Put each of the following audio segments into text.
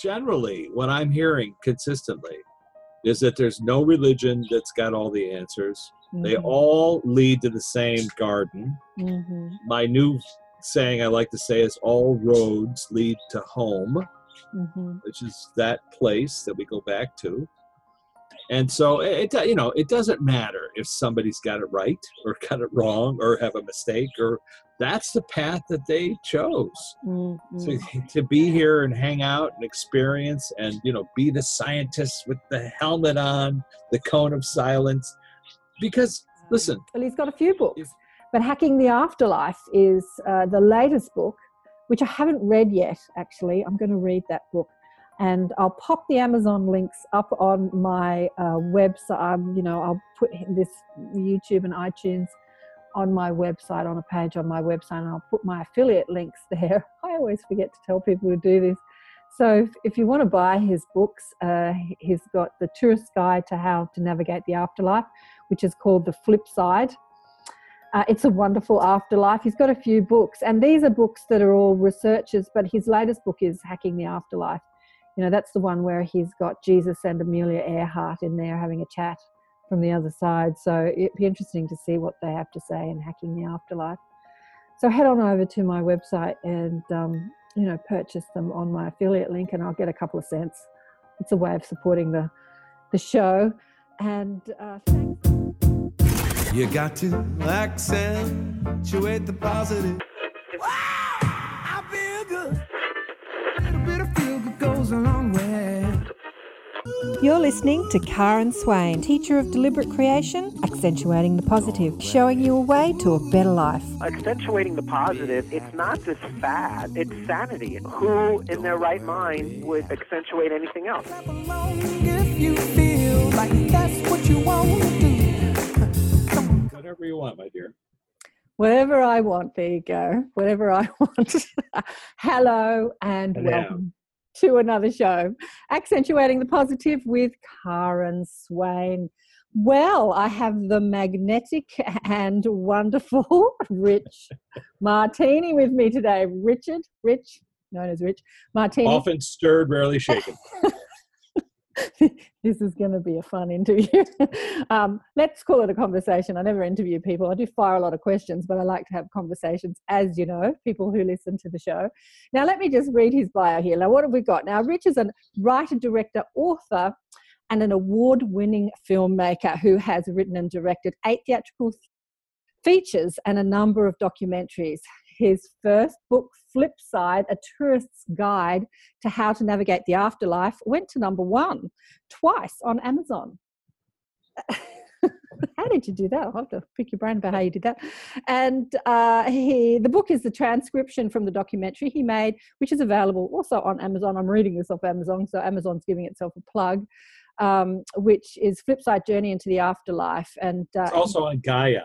generally, what I'm hearing consistently is that there's no religion that's got all the answers. They Mhm. all lead to the same garden. Mhm. My new saying I like to say is all roads lead to home, Mhm. which is that place that we go back to. And so it, you know it doesn't matter if somebody's got it right or got it wrong or have a mistake or that's the path that they chose. Mm, to, to be here and hang out and experience and you know be the scientist with the helmet on the cone of silence. Because listen Well, he's got a few books, If- but Hacking the Afterlife is uh, the latest book, which I haven't read yet. Actually, I'm going to read that book, and I'll pop the Amazon links up on my uh, website. Um, you know, I'll put this YouTube and iTunes on my website on a page on my website, and I'll put my affiliate links there. I always forget to tell people to do this. So if, if you want to buy his books, uh, he's got the Tourist Guide to How to Navigate the Afterlife, which is called The Flip Side. Uh, it's a wonderful afterlife. He's got a few books, and these are books that are all researchers. But his latest book is Hacking the Afterlife. You know, that's the one where he's got Jesus and Amelia Earhart in there having a chat from the other side. So it'd be interesting to see what they have to say in Hacking the Afterlife. So head on over to my website and um, you know purchase them on my affiliate link, and I'll get a couple of cents. It's a way of supporting the the show. And uh, thanks. You got to accentuate the positive. Goes a long way. You're listening to Karen Swain, teacher of deliberate creation, accentuating the positive, showing you a way to a better life. accentuating the positive, it's not just fad, it's sanity. Who in their right mind would accentuate anything else? If you feel like that's what you want. Come on. whatever you want my dear Whatever I want, there you go. Whatever I want. Hello and Hello. welcome to another show, Accentuating the Positive with Karen Swain. Well, I have the magnetic and wonderful Rich Martini with me today. Richard, Rich, known as Rich Martini. often stirred rarely shaken this is going to be a fun interview. um, let's call it a conversation. I never interview people. I do fire a lot of questions, but I like to have conversations, as you know, people who listen to the show. Now, let me just read his bio here. Now, what have we got? Now, Rich is a writer, director, author, and an award winning filmmaker who has written and directed eight theatrical features and a number of documentaries. His first book, Flipside, A Tourist's Guide to How to Navigate the Afterlife, went to number one twice on Amazon. how did you do that? I'll have to pick your brain about how you did that. And uh, he, the book is the transcription from the documentary he made, which is available also on Amazon. I'm reading this off Amazon, so Amazon's giving itself a plug, um, which is Flipside Journey into the Afterlife. And uh, it's also on gaia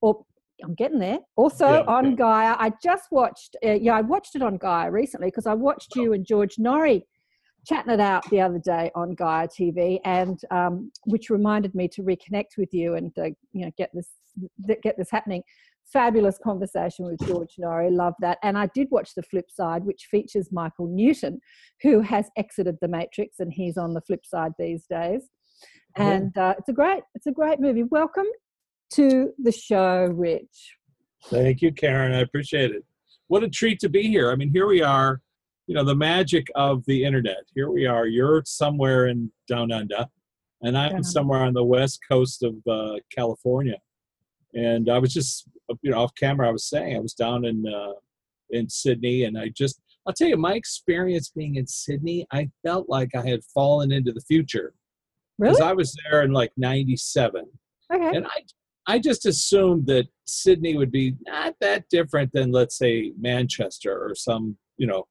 or I'm getting there. Also Yeah, on yeah. Gaia, I just watched. Uh, yeah, I watched it on Gaia recently because I watched you and George Noory chatting it out the other day on Gaia TV, and um, which reminded me to reconnect with you and uh, you know get this get this happening. Fabulous conversation with George Noory. Love that. And I did watch the flip side, which features Michael Newton, who has exited the Matrix, and he's on the flip side these days. And uh, it's a great, it's a great movie. Welcome to the show, Rich. Thank you, Karen. I appreciate it. What a treat to be here. I mean, here we are, you know, the magic of the internet. Here we are. You're somewhere in down under, and I'm Down somewhere on the west coast of uh, California. And I was just, you know, off camera. I was saying I was down in uh, in Sydney, and I just, I'll tell you, my experience being in Sydney, I felt like I had fallen into the future because Really? I was there in like '97 Okay. and I I just assumed that Sydney would be not that different than let's say Manchester or some you know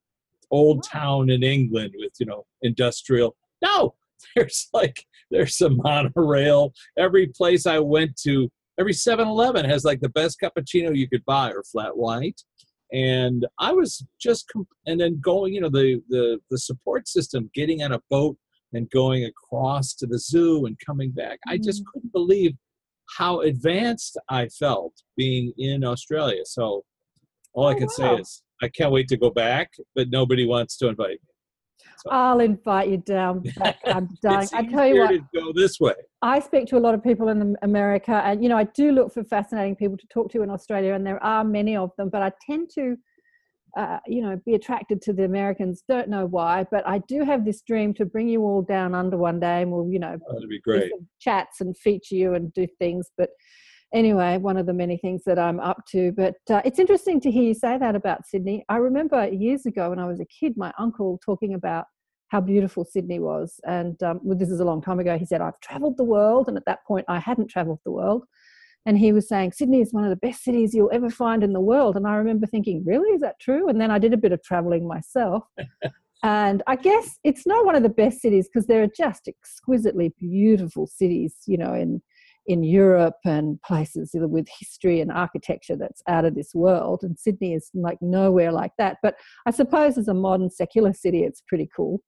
old town in England with you know industrial. No, there's like there's a monorail. Every place I went to, every 7-Eleven has like the best cappuccino you could buy or flat white. And I was just com- and then going, you know, the the the support system, getting on a boat and going across to the zoo and coming back. I just mm. couldn't believe how advanced I felt being in Australia. So all I Oh, can wow. say is I can't wait to go back, but nobody wants to invite me. I'll invite you down. Back. I'm dying. I tell you what, to go this way. I speak to a lot of people in America, and you know, I do look for fascinating people to talk to in Australia, and there are many of them. But I tend to, uh, you know, be attracted to the Americans. Don't know why, but I do have this dream to bring you all down under one day, and we'll, you know, That'd be great. chats and feature you and do things. But anyway, one of the many things that I'm up to. But uh, it's interesting to hear you say that about Sydney. I remember years ago when I was a kid, my uncle talking about how beautiful Sydney was. And um, well, this is a long time ago. He said, I've traveled the world. And at that point, I hadn't traveled the world. And he was saying, Sydney is one of the best cities you'll ever find in the world. And I remember thinking, really? Is that true? And then I did a bit of traveling myself. and I guess it's not one of the best cities because there are just exquisitely beautiful cities, you know, in in Europe and places with history and architecture that's out of this world. And Sydney is like nowhere like that. But I suppose as a modern secular city, it's pretty cool.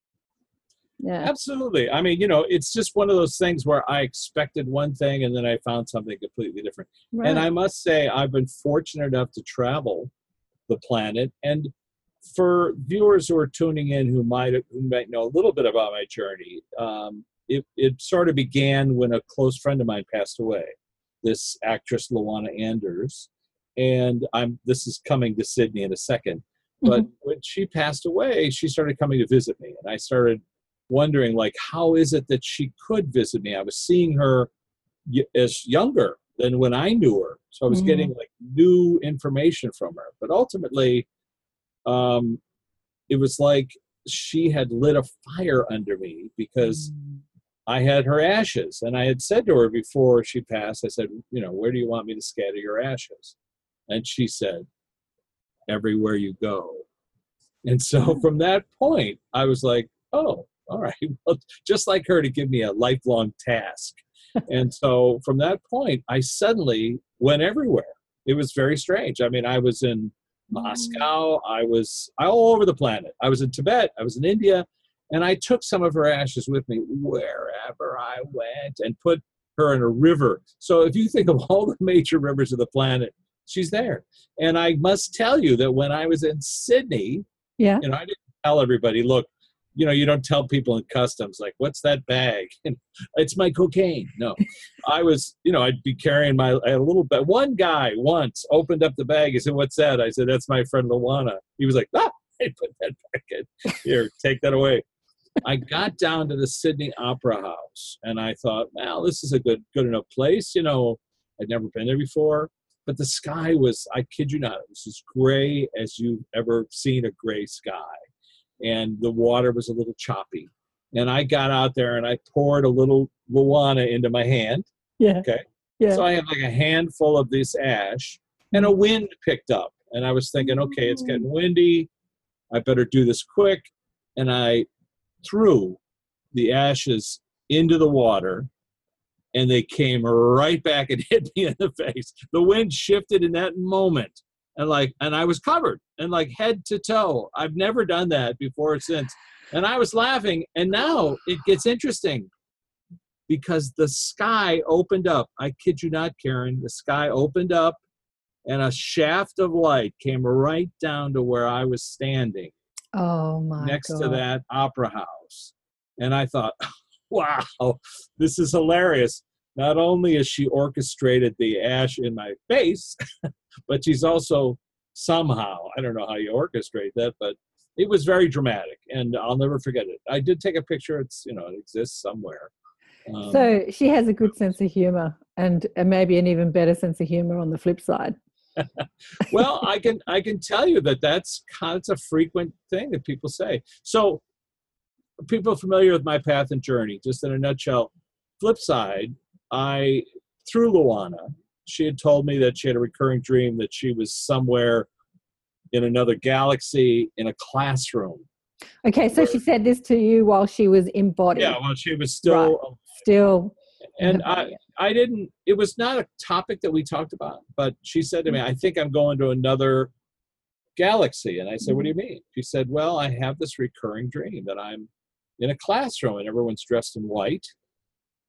Yeah. Absolutely. I mean, you know, it's just one of those things where I expected one thing and then I found something completely different. And I must say, I've been fortunate enough to travel the planet. And for viewers who are tuning in who might who might know a little bit about my journey, um, it, it sort of began when a close friend of mine passed away. This actress Luana Anders, and I'm. This is coming to Sydney in a second. But when she passed away, she started coming to visit me, and I started wondering, like, how is it that she could visit me? I was seeing her y- as younger than when I knew her. So I was Mhm. getting like new information from her. But ultimately, um, it was like she had lit a fire under me because Mm. I had her ashes. And I had said to her before she passed, I said, you know, where do you want me to scatter your ashes? And she said, everywhere you go. And so from that point, I was like, oh, all right. Well, just like her to give me a lifelong task. and so from that point, I suddenly went everywhere. It was very strange. I mean, I was in mm. Moscow, I was all over the planet. I was in Tibet, I was in India, and I took some of her ashes with me wherever I went and put her in a river. So if you think of all the major rivers of the planet, she's there. And I must tell you that when I was in Sydney, Yeah. you know, I didn't tell everybody, look, you know, you don't tell people in customs, like, what's that bag? It's my cocaine. No, I was, you know, I'd be carrying my a little bit. One guy once opened up the bag. He said, what's that? I said, that's my friend Luana. He was like, ah, I put that back in. Here, take that away. I got down to the Sydney Opera House and I thought, well, this is a good, good enough place. You know, I'd never been there before, but the sky was, I kid you not, it was as gray as you've ever seen a gray sky and the water was a little choppy. And I got out there and I poured a little Luana into my hand. Yeah. Okay. Yeah. So I had like a handful of this ash, and a wind picked up. And I was thinking, okay, it's getting mm. windy. I better do this quick. And I threw the ashes into the water, and they came right back and hit me in the face. The wind shifted in that moment, and like, and I was covered and like head to toe. I've never done that before or since. And I was laughing, and now it gets interesting because the sky opened up. I kid you not, Karen. The sky opened up, and a shaft of light came right down to where I was standing Oh my next God. to that opera house. And I thought, wow, this is hilarious. Not only has she orchestrated the ash in my face, but she's also somehow, I don't know how you orchestrate that, but it was very dramatic and I'll never forget it. I did take a picture. It's, you know, it exists somewhere. Um, So she has a good sense of humor and, and maybe an even better sense of humor on the flip side. well, I can I can tell you that that's that's a frequent thing that people say. So, people familiar with my path and journey, just in a nutshell. Flip side, I through Luana, she had told me that she had a recurring dream that she was somewhere in another galaxy in a classroom. Okay, so she said this to you while she was embodied. Yeah, well, she was still Still. and I. I didn't it was not a topic that we talked about but she said to me mm. i think i'm going to another galaxy and i said what do you mm. mean she said well i have this recurring dream that i'm in a classroom and everyone's dressed in white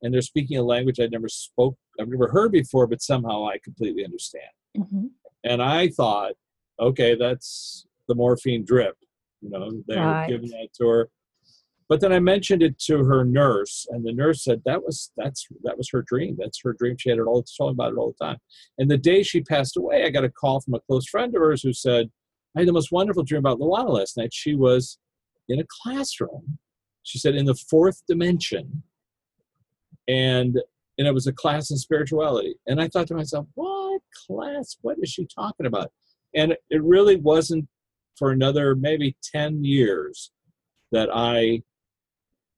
and they're speaking a language i'd never spoke i've never heard before but somehow i completely understand Mhm. and i thought okay that's the morphine drip you know they're Right. giving that to her But then I mentioned it to her nurse, and the nurse said that was that's that was her dream. That's her dream. She had it all talking about it all the time. And the day she passed away, I got a call from a close friend of hers who said, "I had the most wonderful dream about Luana last night. She was in a classroom." She said, "in the fourth dimension," and and it was a class in spirituality. And I thought to myself, "What class? What is she talking about?" And it really wasn't for another maybe ten years that I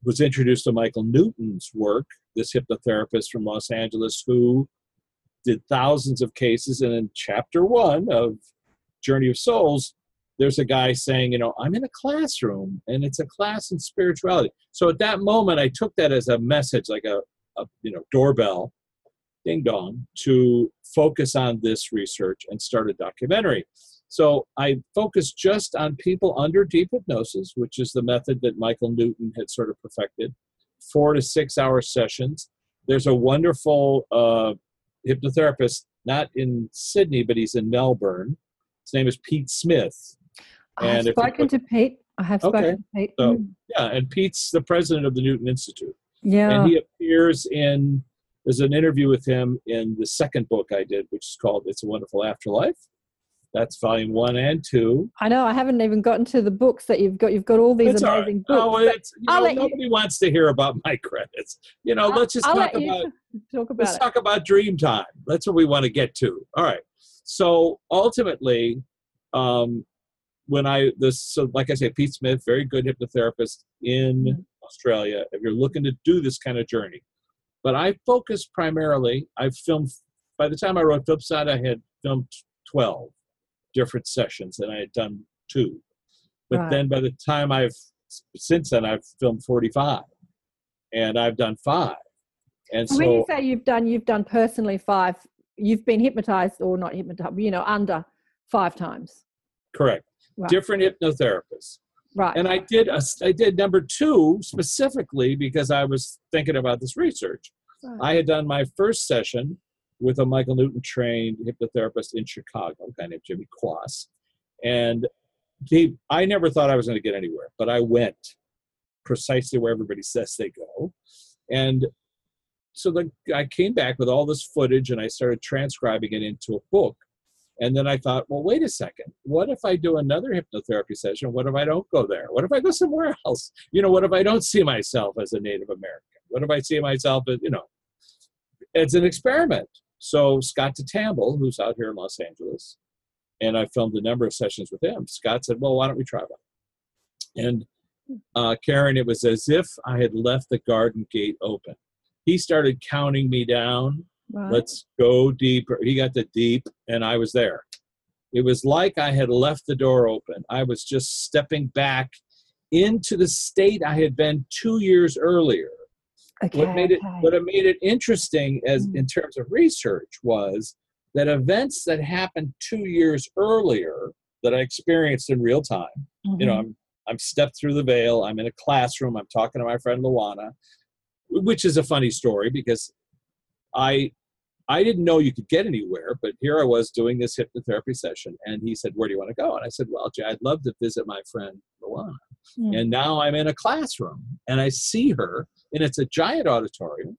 was introduced to Michael Newton's work, this hypnotherapist from Los Angeles who did thousands of cases. And in chapter one of Journey of Souls, there's a guy saying, you know, I'm in a classroom and it's a class in spirituality. So at that moment, I took that as a message, like a, a you know, doorbell, ding dong, to focus on this research and start a documentary. So I focused just on people under deep hypnosis, which is the method that Michael Newton had sort of perfected, four to six hour sessions. There's a wonderful uh, hypnotherapist, not in Sydney, but he's in Melbourne. His name is Pete Smith. I have And if you spoken to Pete. I have Okay, spoken to Pete. so- Mm. Yeah, and Pete's the president of the Newton Institute. Yeah. And he appears in, there's an interview with him in the second book I did, which is called It's a Wonderful Afterlife. That's volume one and two. I know. I haven't even gotten to the books that you've got. You've got all these It's all right. amazing books. Oh, it's, you know, let you- nobody wants to hear about my credits. You know, I'll- let's just I'll talk about talk about let's it. talk about dream time. That's what we want to get to. All right. So ultimately, um, when I this so like I say, Pete Smith, very good hypnotherapist in Mhm. Australia. If you're looking to do this kind of journey, but I focus primarily. I've filmed. By the time I wrote Flipside, I had filmed twelve different sessions, and I had done two. But Right. then by the time I've since then I've filmed forty five, and I've done five. And so, when you say you've done, you've done personally five. You've been hypnotized or not hypnotized. You know, under five times. correct. Right. Different hypnotherapists. Right. And I did a, I did number two specifically because I was thinking about this research. Right. I had done my first session with a Michael Newton trained hypnotherapist in Chicago, a guy named Jimmy Quass. And he, I never thought I was going to get anywhere, but I went precisely where everybody says they go. And so the, I came back with all this footage and I started transcribing it into a book. And then I thought, well, wait a second. What if I do another hypnotherapy session? What if I don't go there? What if I go somewhere else? You know, what if I don't see myself as a Native American? What if I see myself as, you know, it's an experiment. So Scott DeTamble, who's out here in Los Angeles, and I filmed a number of sessions with him. Scott said, well, why don't we try that? And uh, Karen, it was as if I had left the garden gate open. He started counting me down right. let's go deeper. He got the deep, and I was there. It was like I had left the door open. I was just stepping back into the state I had been two years earlier. okay. What made it okay. what made it interesting as Mm. in terms of research was that events that happened two years earlier that I experienced in real time you know Mhm. i'm i'm stepped through the veil i'm in a classroom i'm talking to my friend luana which is a funny story because i i didn't know you could get anywhere but here i was doing this hypnotherapy session and he said where do you want to go? And i said well jay i'd love to visit my friend luana. Mm. and now i'm in a classroom and i see her and it's a giant auditorium.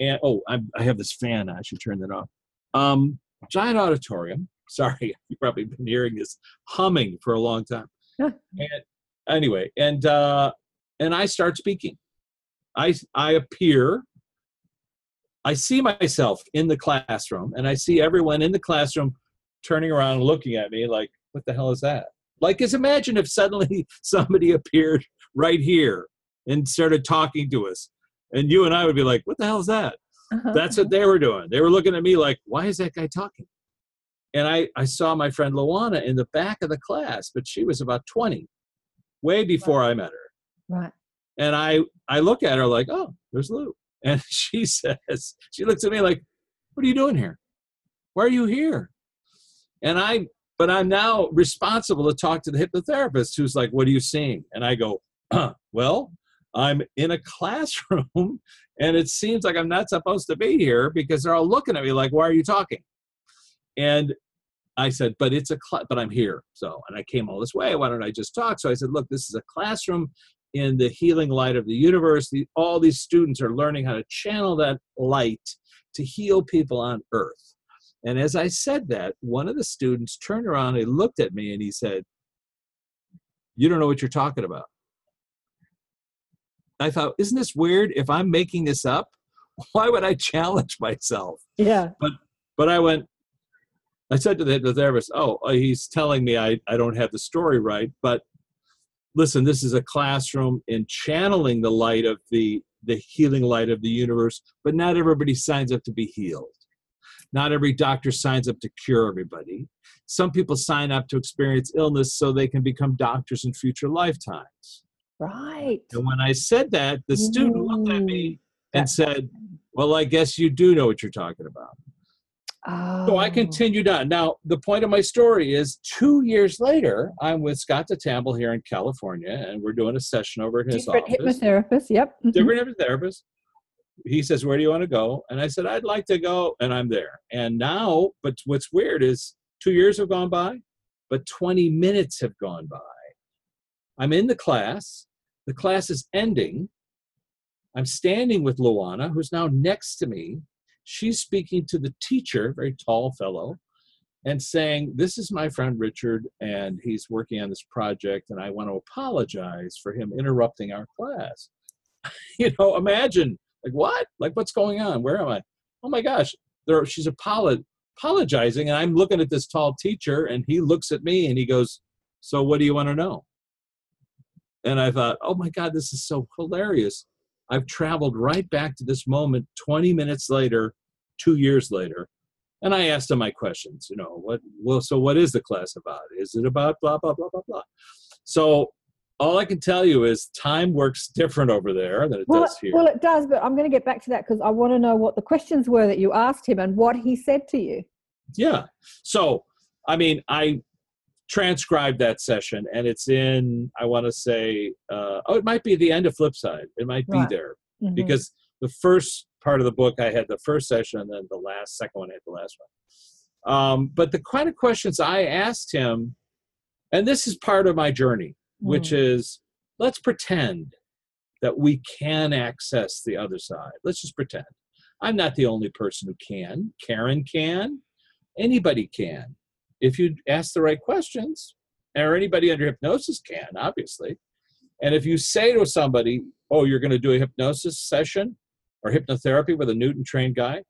And oh I'm, i have this fan i should turn that off. Um giant auditorium. Sorry you've probably been hearing this humming for a long time. And anyway and uh and i start speaking. I i appear i see myself in the classroom and i see everyone in the classroom turning around and looking at me like what the hell is that like is imagine if suddenly somebody appeared right here and started talking to us and you and i would be like what the hell is that Uh-huh. that's what they were doing. They were looking at me like, why is that guy talking? And I, I saw my friend Luana in the back of the class, but she was about 20, way before I met her. right. And I, I look at her like, oh, there's Lou. And she says, she looks at me like, what are you doing here? Why are you here? And I, but I'm now responsible to talk to the hypnotherapist who's like, what are you seeing? And I go, uh, well, I'm in a classroom and it seems like I'm not supposed to be here because they're all looking at me like, why are you talking? And I said, but it's a, cl- but I'm here. So, and I came all this way. Why don't I just talk? So I said, look, this is a classroom in the healing light of the universe. The, all these students are learning how to channel that light to heal people on earth. And as I said that, one of the students turned around and looked at me and he said, You don't know what you're talking about. I thought, Isn't this weird? If I'm making this up, why would I challenge myself? Yeah. But but I went, I said to the hypnotherapist, Oh, uh, he's telling me I, I don't have the story right. But listen, this is a classroom in channeling the light of the, the healing light of the universe, but not everybody signs up to be healed. Not every doctor signs up to cure everybody. Some people sign up to experience illness so they can become doctors in future lifetimes. Right. And when I said that, the student looked at me mm-hmm. and That- said, Well, I guess you do know what you're talking about. So I Oh. continued on. Now, the point of my story is two years later, I'm with Scott DeTamble here in California, and we're doing a session over at his Different office. hypnotherapist. Yep. Mhm. Different hypnotherapist. He says, Where do you want to go? And I said, I'd like to go, and I'm there. And now, but what's weird is two years have gone by, but 20 minutes have gone by. I'm in the class, the class is ending. I'm standing with Luana, who's now next to me. She's speaking to the teacher, very tall fellow, and saying, This is my friend Richard, and he's working on this project, and I want to apologize for him interrupting our class. you know, imagine, like, what? Like, what's going on? Where am I? Oh my gosh, there, she's apolo- apologizing, and I'm looking at this tall teacher, and he looks at me and he goes, So, what do you want to know? And I thought, oh my God, this is so hilarious. I've traveled right back to this moment 20 minutes later, two years later. And I asked him my questions, you know, what, well, so what is the class about? Is it about blah, blah, blah, blah, blah? So all I can tell you is time works different over there than it Well, does here. well, it does, but I'm going to get back to that because I want to know what the questions were that you asked him and what he said to you. Yeah. So, I mean, I transcribed that session and it's in, I want to say, uh, oh, it might be the end of Flipside. It might be Right. there Mhm. because the first part of the book I had the first session and then the last second one I had the last one. Um, but the kind of questions I asked him, and this is part of my journey, which Mm. is let's pretend that we can access the other side. Let's just pretend. I'm not the only person who can. Karen can. Anybody can. If you ask the right questions, or anybody under hypnosis can, obviously. And if you say to somebody, oh, you're going to do a hypnosis session or hypnotherapy with a Newton trained guy,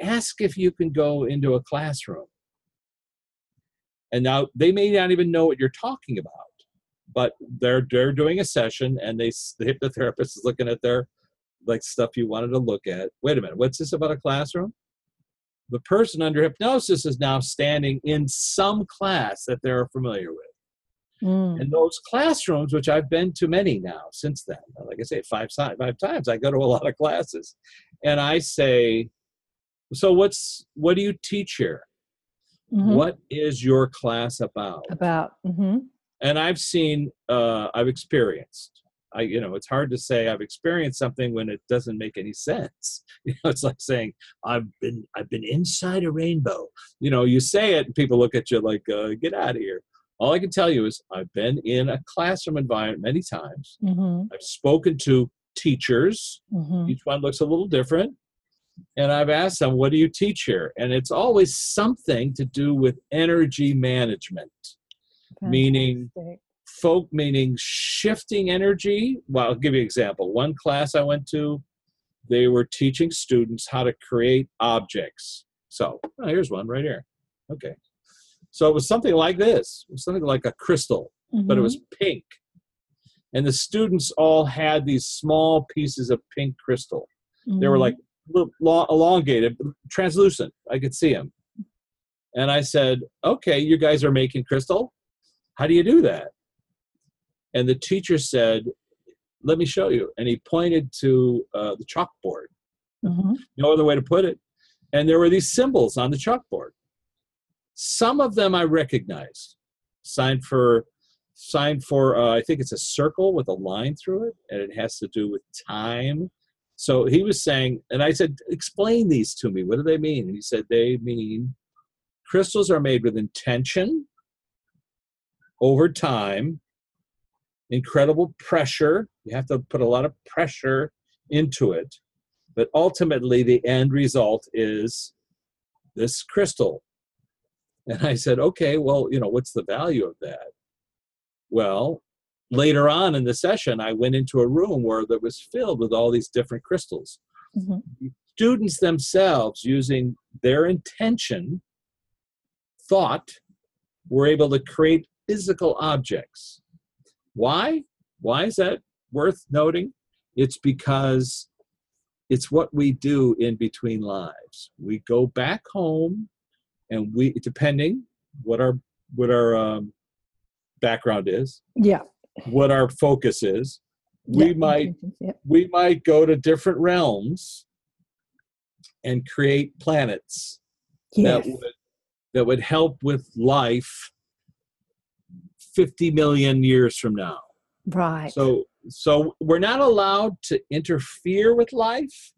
ask if you can go into a classroom. And now they may not even know what you're talking about, but they're they're doing a session and they the hypnotherapist is looking at their like stuff you wanted to look at. Wait a minute, what's this about a classroom? The person under hypnosis is now standing in some class that they're familiar with. Mm. And those classrooms, which I've been to many now since then, like I say, five, five times, I go to a lot of classes. And I say, so what's what do you teach here? Mhm. What is your class about? About. hmm And I've seen, uh, I've experienced. I, you know, it's hard to say I've experienced something when it doesn't make any sense. You know, it's like saying I've been, I've been inside a rainbow. You know, you say it, and people look at you like, uh, "Get out of here." All I can tell you is I've been in a classroom environment many times. hmm I've spoken to teachers. hmm Each one looks a little different. And I've asked them, what do you teach here? And it's always something to do with energy management, meaning folk, meaning shifting energy. Well, I'll give you an example. One class I went to, they were teaching students how to create objects. So oh, here's one right here. Okay. So it was something like this. It was something like a crystal but it was mm-hmm. pink. And the students all had these small pieces of pink crystal. They were like mm-hmm. lo- elongated, translucent. I could see them. And I said, "Okay, you guys are making crystal. How do you do that?" And the teacher said, "Let me show you." And he pointed to uh, the chalkboard. hmm No other way to put it. And there were these symbols on the chalkboard. Some of them I recognized. Signed for signed for uh, I think it's a circle with a line through it, and it has to do with time. So he was saying, and I said, explain these to me. What do they mean? And he said, they mean crystals are made with intention over time incredible pressure. You have to put a lot of pressure into it. But ultimately, the end result is this crystal. And I said, okay, well, you know, what's the value of that? Well, later on in the session, I went into a room where that was filled with all these different crystals. Mhm. Students themselves, using their intention, thought, were able to create physical objects. Why? Why is that worth noting? It's because it's what we do in between lives. We go back home, and we, depending what our what our um, background is, Yeah. what our focus is, we yeah, might Yeah. we might go to different realms and create planets Yes. that would that would help with life 50 million years from now. Right. so so we're not allowed to interfere with life.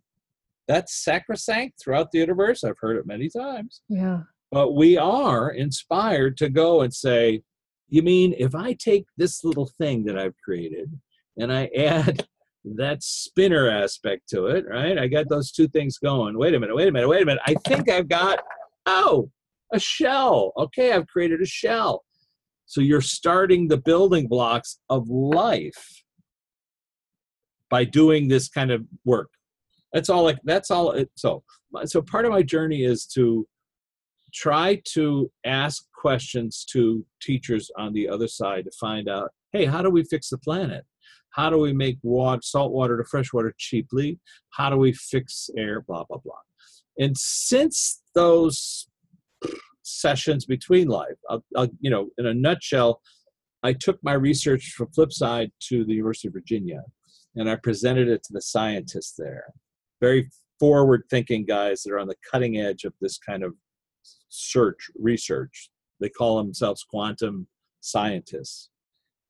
That's sacrosanct throughout the universe. I've heard it many times. Yeah. but we are inspired to go and say you mean if i take this little thing that i've created and i add that spinner aspect to it right? I got those two things going. Wait a minute wait a minute wait a minute. I think i've got oh a shell. Okay i've created a shell so you're starting the building blocks of life by doing this kind of work. That's all like that's all it, so so part of my journey is to try to ask questions to teachers on the other side to find out hey how do we fix the planet? How do we make water, salt water to fresh water cheaply? How do we fix air blah blah blah. And since those sessions between life I'll, I'll, you know in a nutshell i took my research from flipside to the university of virginia and i presented it to the scientists there. Very forward thinking guys that are on the cutting edge of this kind of search research. They call themselves quantum scientists.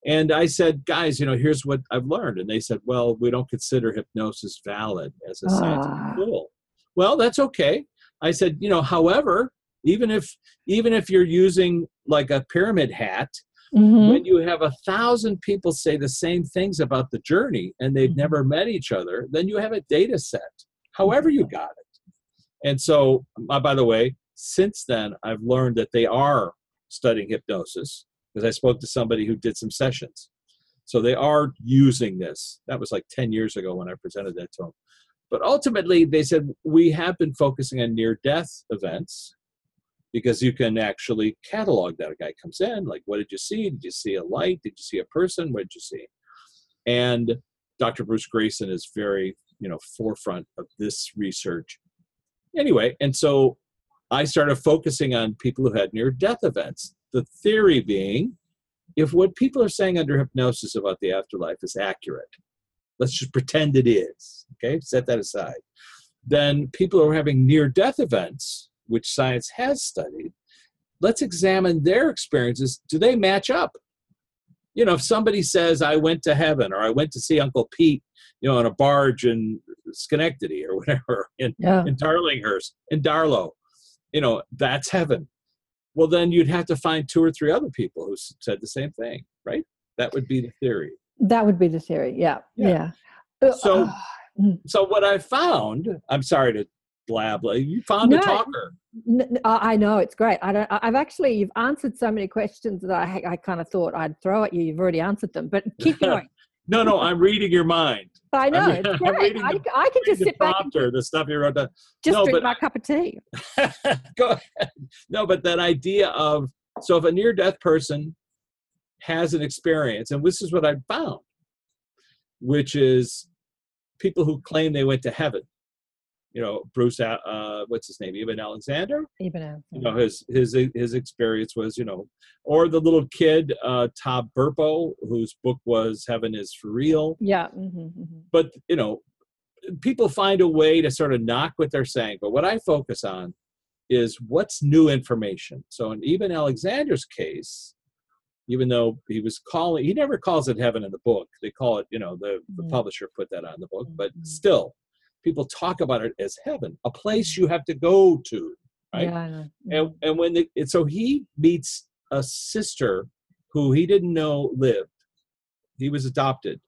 And i said guys you know here's what i've learned. And they said well we don't consider hypnosis valid as a scientific Ah. tool. Well that's okay. I said you know however even if even if you're using like a pyramid hat Mhm. when you have a thousand people say the same things about the journey and they've Mhm. never met each other, then you have a data set, however you got it. And so, uh, by the way, since then, I've learned that they are studying hypnosis because I spoke to somebody who did some sessions. So they are using this. That was like 10 years ago when I presented that to them. But ultimately, they said, we have been focusing on near death events because you can actually catalog that. A guy comes in, like, what did you see? Did you see a light? Did you see a person? What did you see? And Dr. Bruce Greyson is very, you know, forefront of this research. Anyway, and so I started focusing on people who had near death events. The theory being, if what people are saying under hypnosis about the afterlife is accurate, let's just pretend it is, okay, set that aside. Then people who are having near death events, which science has studied, let's examine their experiences. Do they match up? You know, if somebody says, I went to heaven or I went to see Uncle Pete, you know, on a barge in Schenectady or whatever, in, Yeah. in Darlinghurst, in Darlow, you know, that's heaven. Well, then you'd have to find two or three other people who said the same thing, right? That would be the theory. That would be the theory. Yeah. Yeah. Yeah. Uh, So- ah, So what I found, I'm sorry to blab, like, you found No. a talker. N- n- uh, I know it's great. I don't. I've actually you've answered so many questions that I I kind of thought I'd throw at you. You've already answered them, but keep going. No, no, I'm reading your mind. I know I'm- it's great. reading I, I can just the sit back and the stuff you wrote down. just No, drink but my cup of tea. Go ahead. No, but that idea of so if a near death person has an experience, and this is what I found, which is people who claim they went to heaven. You know, Bruce, uh, uh, what's his name, Eben Alexander. Even answer. You know, his his his experience was, you know, or the little kid, uh, Todd Burpo, whose book was "Heaven Is for Real." Yeah. hmm hmm but you know people find a way to sort of knock what they're saying but what i focus on is what's new information so in Eben Alexander's case even though he was calling he never calls it heaven in the book they call it you know the, the Mhm. publisher put that on the book but Mhm. still people talk about it as heaven a place you have to go to right Yeah. And, and when the, and so he meets a sister who he didn't know lived he was adopted.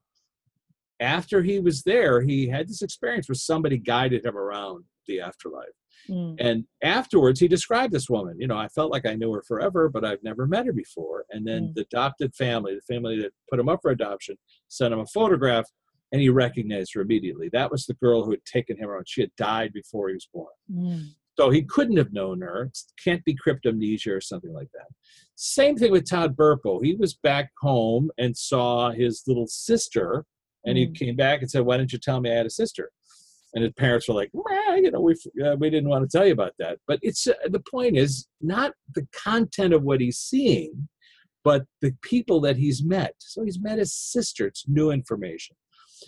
After he was there, he had this experience where somebody guided him around the afterlife. Mm. And afterwards, he described this woman. You know, I felt like I knew her forever, but I've never met her before. And then Mm. the adopted family, the family that put him up for adoption, sent him a photograph, and he recognized her immediately. That was the girl who had taken him around. She had died before he was born. Mm. So he couldn't have known her. It can't be cryptomnesia or something like that. Same thing with Todd Burpo. He was back home and saw his little sister, and he Mm. came back and said, "Why didn't you tell me I had a sister?" And his parents were like, well, "You know, we uh, we didn't want to tell you about that." But it's uh, the point is not the content of what he's seeing, but the people that he's met. So he's met his sister. It's new information.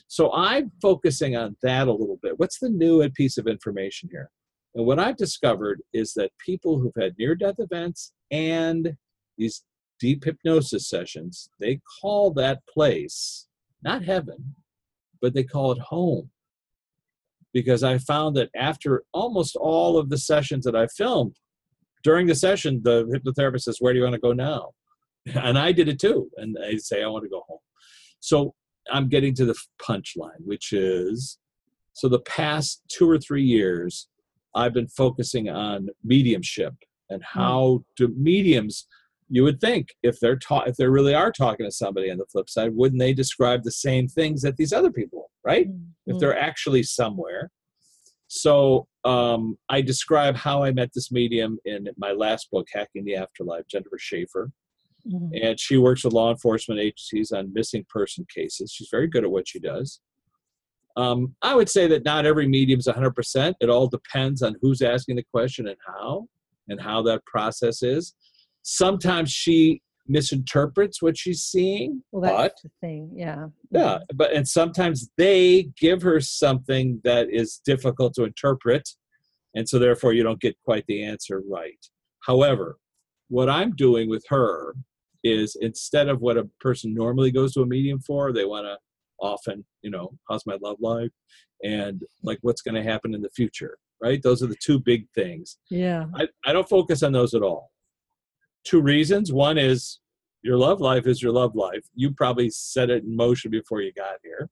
So I'm focusing on that a little bit. What's the new piece of information here? And what I've discovered is that people who've had near death events and these deep hypnosis sessions, they call that place not heaven, but they call it home. Because I found that after almost all of the sessions that I filmed, during the session, the hypnotherapist says, Where do you want to go now? And I did it too. And I say, I want to go home. So I'm getting to the punchline, which is so the past two or three years, I've been focusing on mediumship and how do mediums. You would think if they're ta- if they really are talking to somebody on the flip side, wouldn't they describe the same things that these other people, right? If Mm. they're actually somewhere. So um, I describe how I met this medium in my last book, Hacking the Afterlife, Jennifer Shaffer Mhm. and she works with law enforcement agencies on missing person cases. She's very good at what she does. Um, I would say that not every medium is 100%. It all depends on who's asking the question and how, and how that process is. Sometimes she misinterprets what she's seeing, Well, but that's the thing. Yeah. yeah, but and sometimes they give her something that is difficult to interpret, and so therefore you don't get quite the answer right. However, what I'm doing with her is instead of what a person normally goes to a medium for, they want to often, you know, how's my love life, and like what's going to happen in the future, right? Those are the two big things. Yeah. I, I don't focus on those at all. Two reasons. One is your love life is your love life. You probably set it in motion before you got here.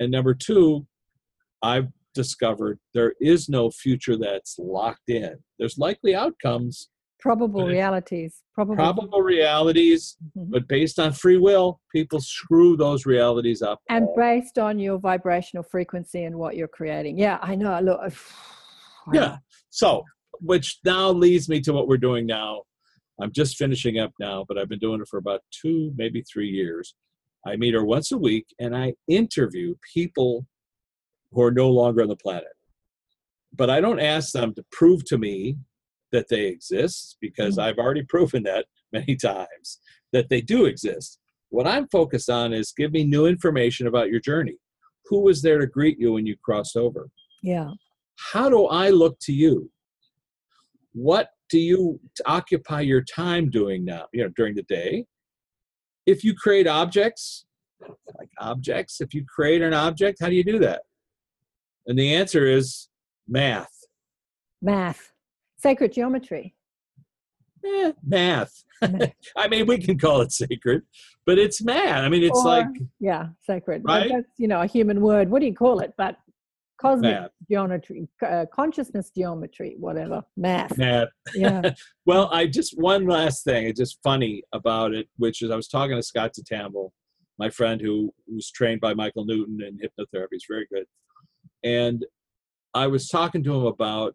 And number two, I've discovered there is no future that's locked in. There's likely outcomes, Probable realities. Probable. probable realities, Mhm. but based on free will, people screw those realities up. and based on your vibrational frequency and what you're creating. Yeah, I know. Look. Yeah. So, which now leads me to what we're doing now. I'm just finishing up now, but I've been doing it for about two, maybe three years. I meet her once a week and I interview people who are no longer on the planet. But I don't ask them to prove to me that they exist because mm. I've already proven that many times that they do exist. What I'm focused on is give me new information about your journey. Who was there to greet you when you crossed over? Yeah. how do I look to you? What do you occupy your time doing now, you know, during the day? If you create objects, like objects, if you create an object, how do you do that? And the answer is math. Math. Sacred geometry. Eh, math. I mean, we can call it sacred, but it's math. I mean, it's Or- like Yeah, sacred. Right? That's, you know, a human word. What do you call it? But cosmic Math. geometry, uh, consciousness geometry, whatever. Math. math. Yeah. Well, I just one last thing. It's just funny about it, which is I was talking to Scott DeTamble, my friend who was trained by Michael Newton in hypnotherapy. He's very good, and I was talking to him about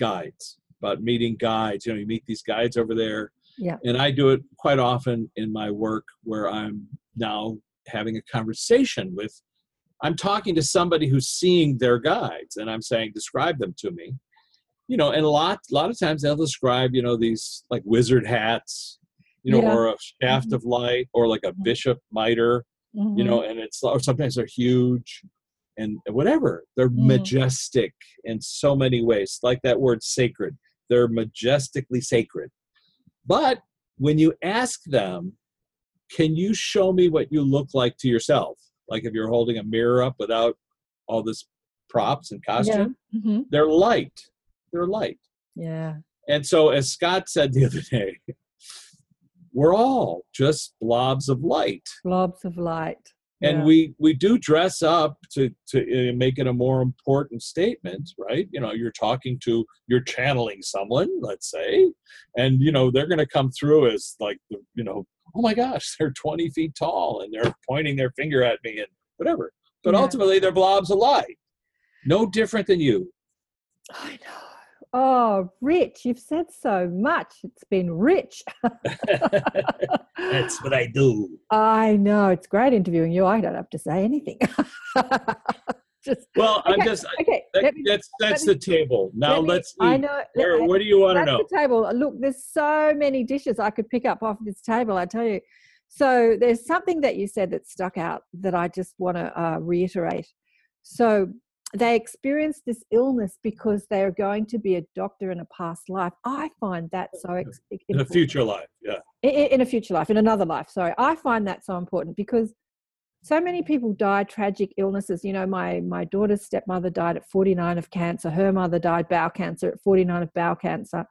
guides, about meeting guides. You know, you meet these guides over there, Yeah. and I do it quite often in my work where I'm now having a conversation with. I'm talking to somebody who's seeing their guides, and I'm saying, describe them to me you know, and a lot, a lot of times they'll describe, you know, these like wizard hats, you know, Yeah. or a shaft of light, or like a bishop mitre, you Mhm. know, and it's or sometimes they're huge, and whatever. They're Mm. majestic in so many ways, like that word sacred. They're majestically sacred. But when you ask them, can you show me what you look like to yourself? Like if you're holding a mirror up without all this props and costume, Mhm. they're light. They're light. Yeah. And so, as Scott said the other day, we're all just blobs of light Blobs of light. And Yeah. we we do dress up to to uh, make it a more important statement right you know you're talking to you're channeling someone let's say and you know they're going to come through as like the you know oh my gosh they're 20 feet tall and they're pointing their finger at me and whatever but Yeah. ultimately they're blobs of light no different than you I know. Oh, Rich, you've said so much. It's been rich. that's what i do I know. It's great interviewing you. I don't have to say anything. Just well i'm just okay. that, me- that's that's me- the table now let let's I know. Where, what do you want to know the table. Look, there's so many dishes I could pick up off this table. I tell you. So there's something that you said that stuck out that I just want to uh, reiterate. So they experience this illness because they are going to be a doctor in a past life. I find that so ex- in a future life yeah I- i- in a future life, in another life. Sorry, I find that so important because so many people die tragic illnesses. You know, my my daughter's stepmother died at 49 of cancer. Her mother died bowel cancer at 49 of bowel cancer.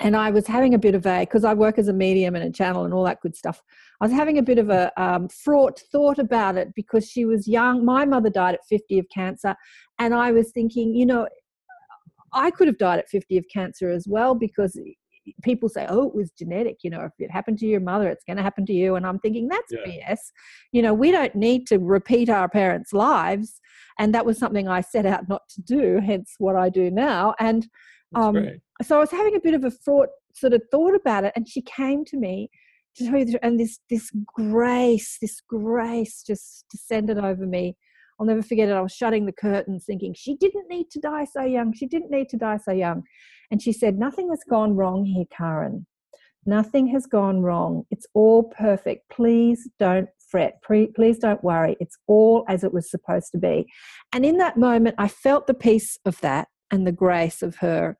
And I was having a bit of a because I work as a medium and a channel and all that good stuff. I was having a bit of a um, fraught thought about it because she was young. My mother died at 50 of cancer, and I was thinking, you know, I could have died at 50 of cancer as well because people say, oh, it was genetic. You know, if it happened to your mother, it's going to happen to you. And I'm thinking, that's Yeah. BS. You know, we don't need to repeat our parents' lives. And that was something I set out not to do, hence what I do now. And um, so I was having a bit of a fraught sort of thought about it, and she came to me to tell you, the, and this this grace, this grace just descended over me. I'll never forget it. I was shutting the curtains, thinking she didn't need to die so young. She didn't need to die so young, and she said, "Nothing has gone wrong here, Karen. Nothing has gone wrong. It's all perfect. Please don't fret. Please don't worry. It's all as it was supposed to be." And in that moment, I felt the peace of that and the grace of her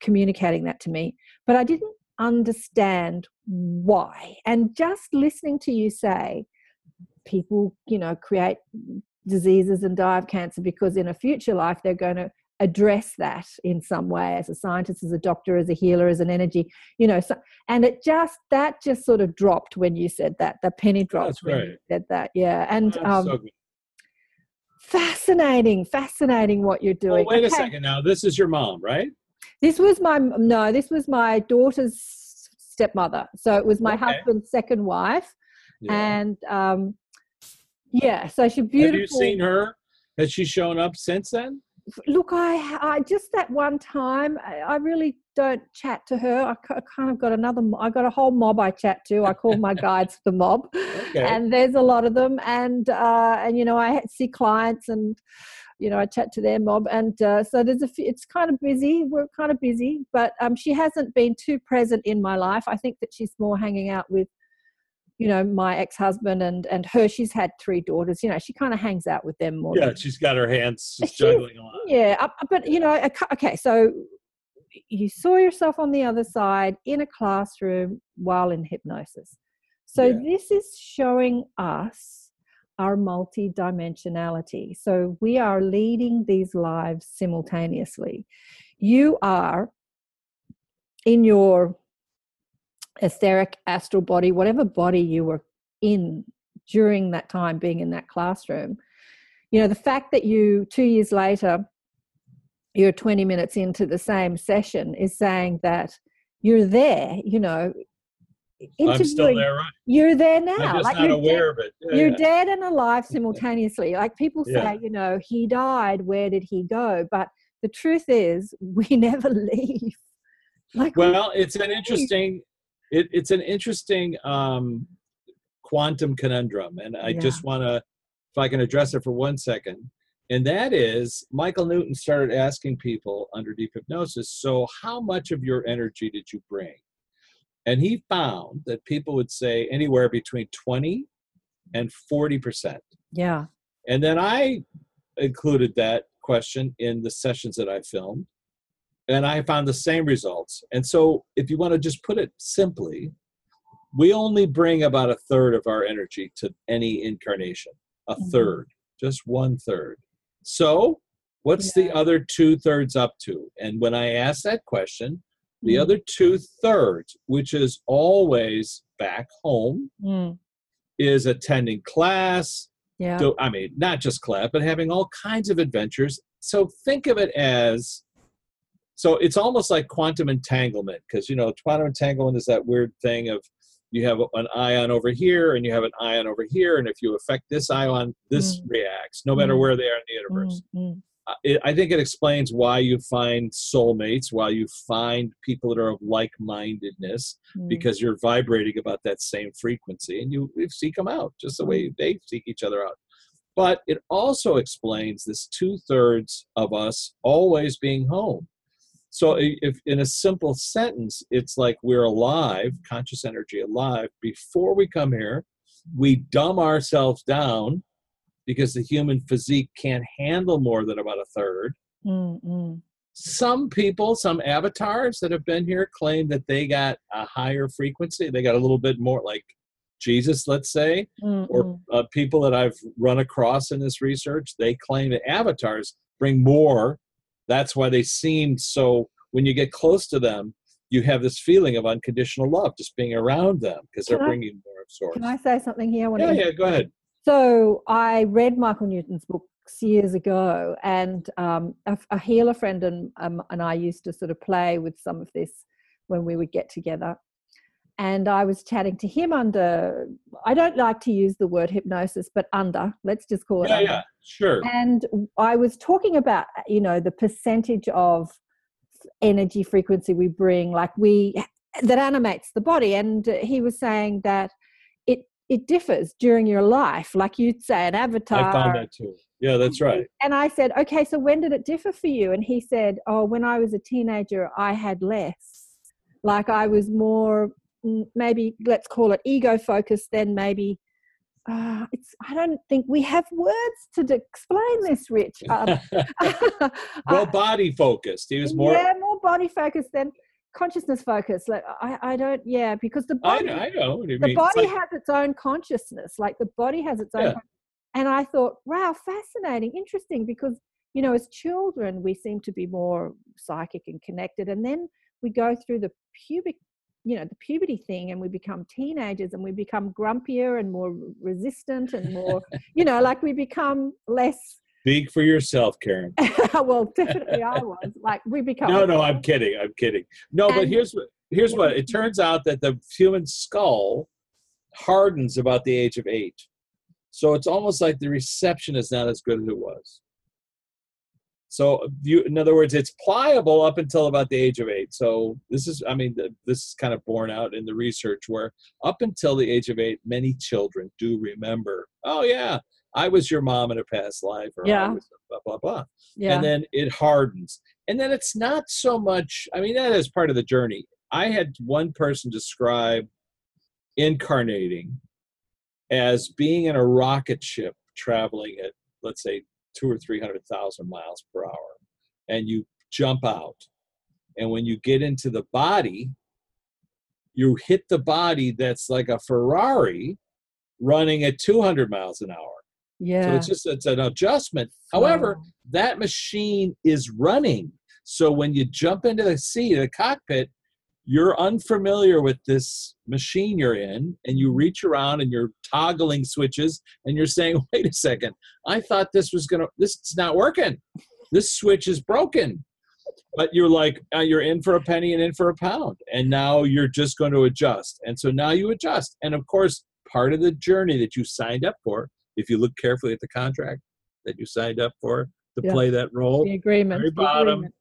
communicating that to me, but I didn't understand why. And just listening to you say, people, you know, create diseases and die of cancer because in a future life they're going to address that in some way as a scientist as a doctor as a healer as an energy you know so, and it just that just sort of dropped when you said that the penny dropped That's when you said that yeah and um, so fascinating fascinating what you're Well, doing wait a second now. This is your mom, right? This was my no. This was my daughter's stepmother. So it was my Okay. husband's second wife, Yeah. and um, yeah. So she's beautiful. Have you seen her? Has she shown up since then? Look, I, I just that one time. I, I really don't chat to her. I ki- kind of got another. I got a whole mob I chat to. I call my guides the mob, Okay. and there's a lot of them. And uh, and you know, I see clients and. You know, I chat to their mob, and uh, so there's a. Few, it's kind of busy. We're kind of busy, but um, she hasn't been too present in my life. I think that she's more hanging out with, you know, my ex-husband and and her. She's had three daughters. You know, she kind of hangs out with them more. yeah, than, she's got her hands She's- juggling a lot. yeah, but you know, okay, so you saw yourself on the other side in a classroom while in hypnosis. So Yeah. this is showing us our multidimensionality. So we are leading these lives simultaneously. You are in your etheric astral body, whatever body you were in during that time being in that classroom. You know, the fact that you two years later you're 20 minutes into the same session is saying that you're there, you know, I'm still there, right? You're there now. I'm just like not you're aware dead, of it. Yeah, you're yeah. dead and alive simultaneously. Like people say, Yeah. you know, he died. Where did he go? But the truth is, we never leave. Like we- Well, it's an interesting. It, it's an interesting um, quantum conundrum, and I just want to, if I can address it for one second, and that is Michael Newton started asking people under deep hypnosis. So, how much of your energy did you bring? And he found that people would say anywhere between twenty and forty percent. yeah, And then I included that question in the sessions that I filmed, and I found the same results. And so, if you want to just put it simply, we only bring about a third of our energy to any incarnation, a Mhm. third, just one third. So, what's the other two thirds up to? And when I asked that question, The Mm. other two thirds, which is always back home, Mm. is attending class. Yeah. do- I mean, not just class, but having all kinds of adventures. So think of it as so it's almost like quantum entanglement because you know quantum entanglement is that weird thing of you have an ion over here and you have an ion over here and if you affect this ion this Mm. reacts no matter Mm. where they are in the universe Mm, mm. It, I think it explains why you find soulmates, why you find people that are of like-mindedness, Mm. because you're vibrating about that same frequency, and you, you seek them out just the way they seek each other out. But it also explains this two-thirds of us always being home. So, if in a simple sentence, it's like we're alive, conscious energy alive, before we come here. We dumb ourselves down because the human physique can't handle more than about a third. Mm, mm. Some people, some avatars that have been here claim that they got a higher frequency. They got a little bit more like Jesus, let's say, Mm, or uh, people that I've run across in this research. They claim that avatars bring more. That's why they seem so, when you get close to them, you have this feeling of unconditional love just being around them because they're I- bringing more of source. Can I say something here? I Yeah, yeah, go ahead. So I read Michael Newton's books years ago, and um, a, a healer friend and um, and I used to sort of play with some of this when we would get together. And I was chatting to him under. I don't like to use the word hypnosis, but under. Let's just call it. Yeah, under. yeah, sure. And I was talking about, you know, the percentage of energy frequency we bring, like we that animates the body. And he was saying that it differs during your life. Like you'd say, an avatar. I found that too. Yeah, that's right. And I said, okay, so when did it differ for you? And he said, oh, when I was a teenager, I had less. Like I was more, mm, maybe let's call it ego focused, then maybe. Uh, it's. I don't think we have words to explain this, Rich. Um, well, body focused. He was more. yeah, more body focused than consciousness focused. Like I, I don't. Yeah, because the body, I know what you the mean. It's body like- has its own consciousness. Like the body has its own. Yeah. And I thought, wow, fascinating, interesting, because you know, as children, we seem to be more psychic and connected, and then we go through the pubic, you know, the puberty thing, and we become teenagers, and we become grumpier and more resistant, and more, you know, like we become less. Speak for yourself, Karen. well, definitely, I was like we become. No, no, I'm kidding. I'm kidding. No, but here's what here's what it turns out that the human skull hardens about the age of eight. So it's almost like the reception is not as good as it was. So you, in other words, it's pliable up until about the age of eight. So this is, I mean, th- this is kind of borne out in the research where up until the age of eight, many children do remember, oh yeah, I was your mom in a past life, or Yeah. blah blah blah. Yeah. and then it hardens. And then it's not so much i mean that is part of the journey. I had one person describe incarnating as being in a rocket ship traveling at let's say two or three hundred thousand miles per hour and you jump out. And when you get into the body you hit the body that's like a ferrari running at 200 miles an hour yeah. so it's just it's an adjustment however that machine is running. So when you jump into the seat, the cockpit, you're unfamiliar with this machine you're in, and you reach around and you're toggling switches, and you're saying, "Wait a second, I thought this was gonna. This is not working. This switch is broken." But you're like, uh, you're in for a penny and in for a pound, and now you're just going to adjust. And so now you adjust, and of course, part of the journey that you signed up for, if you look carefully at the contract that you signed up for to Yeah. play that role, the agreement. very bottom. agreement.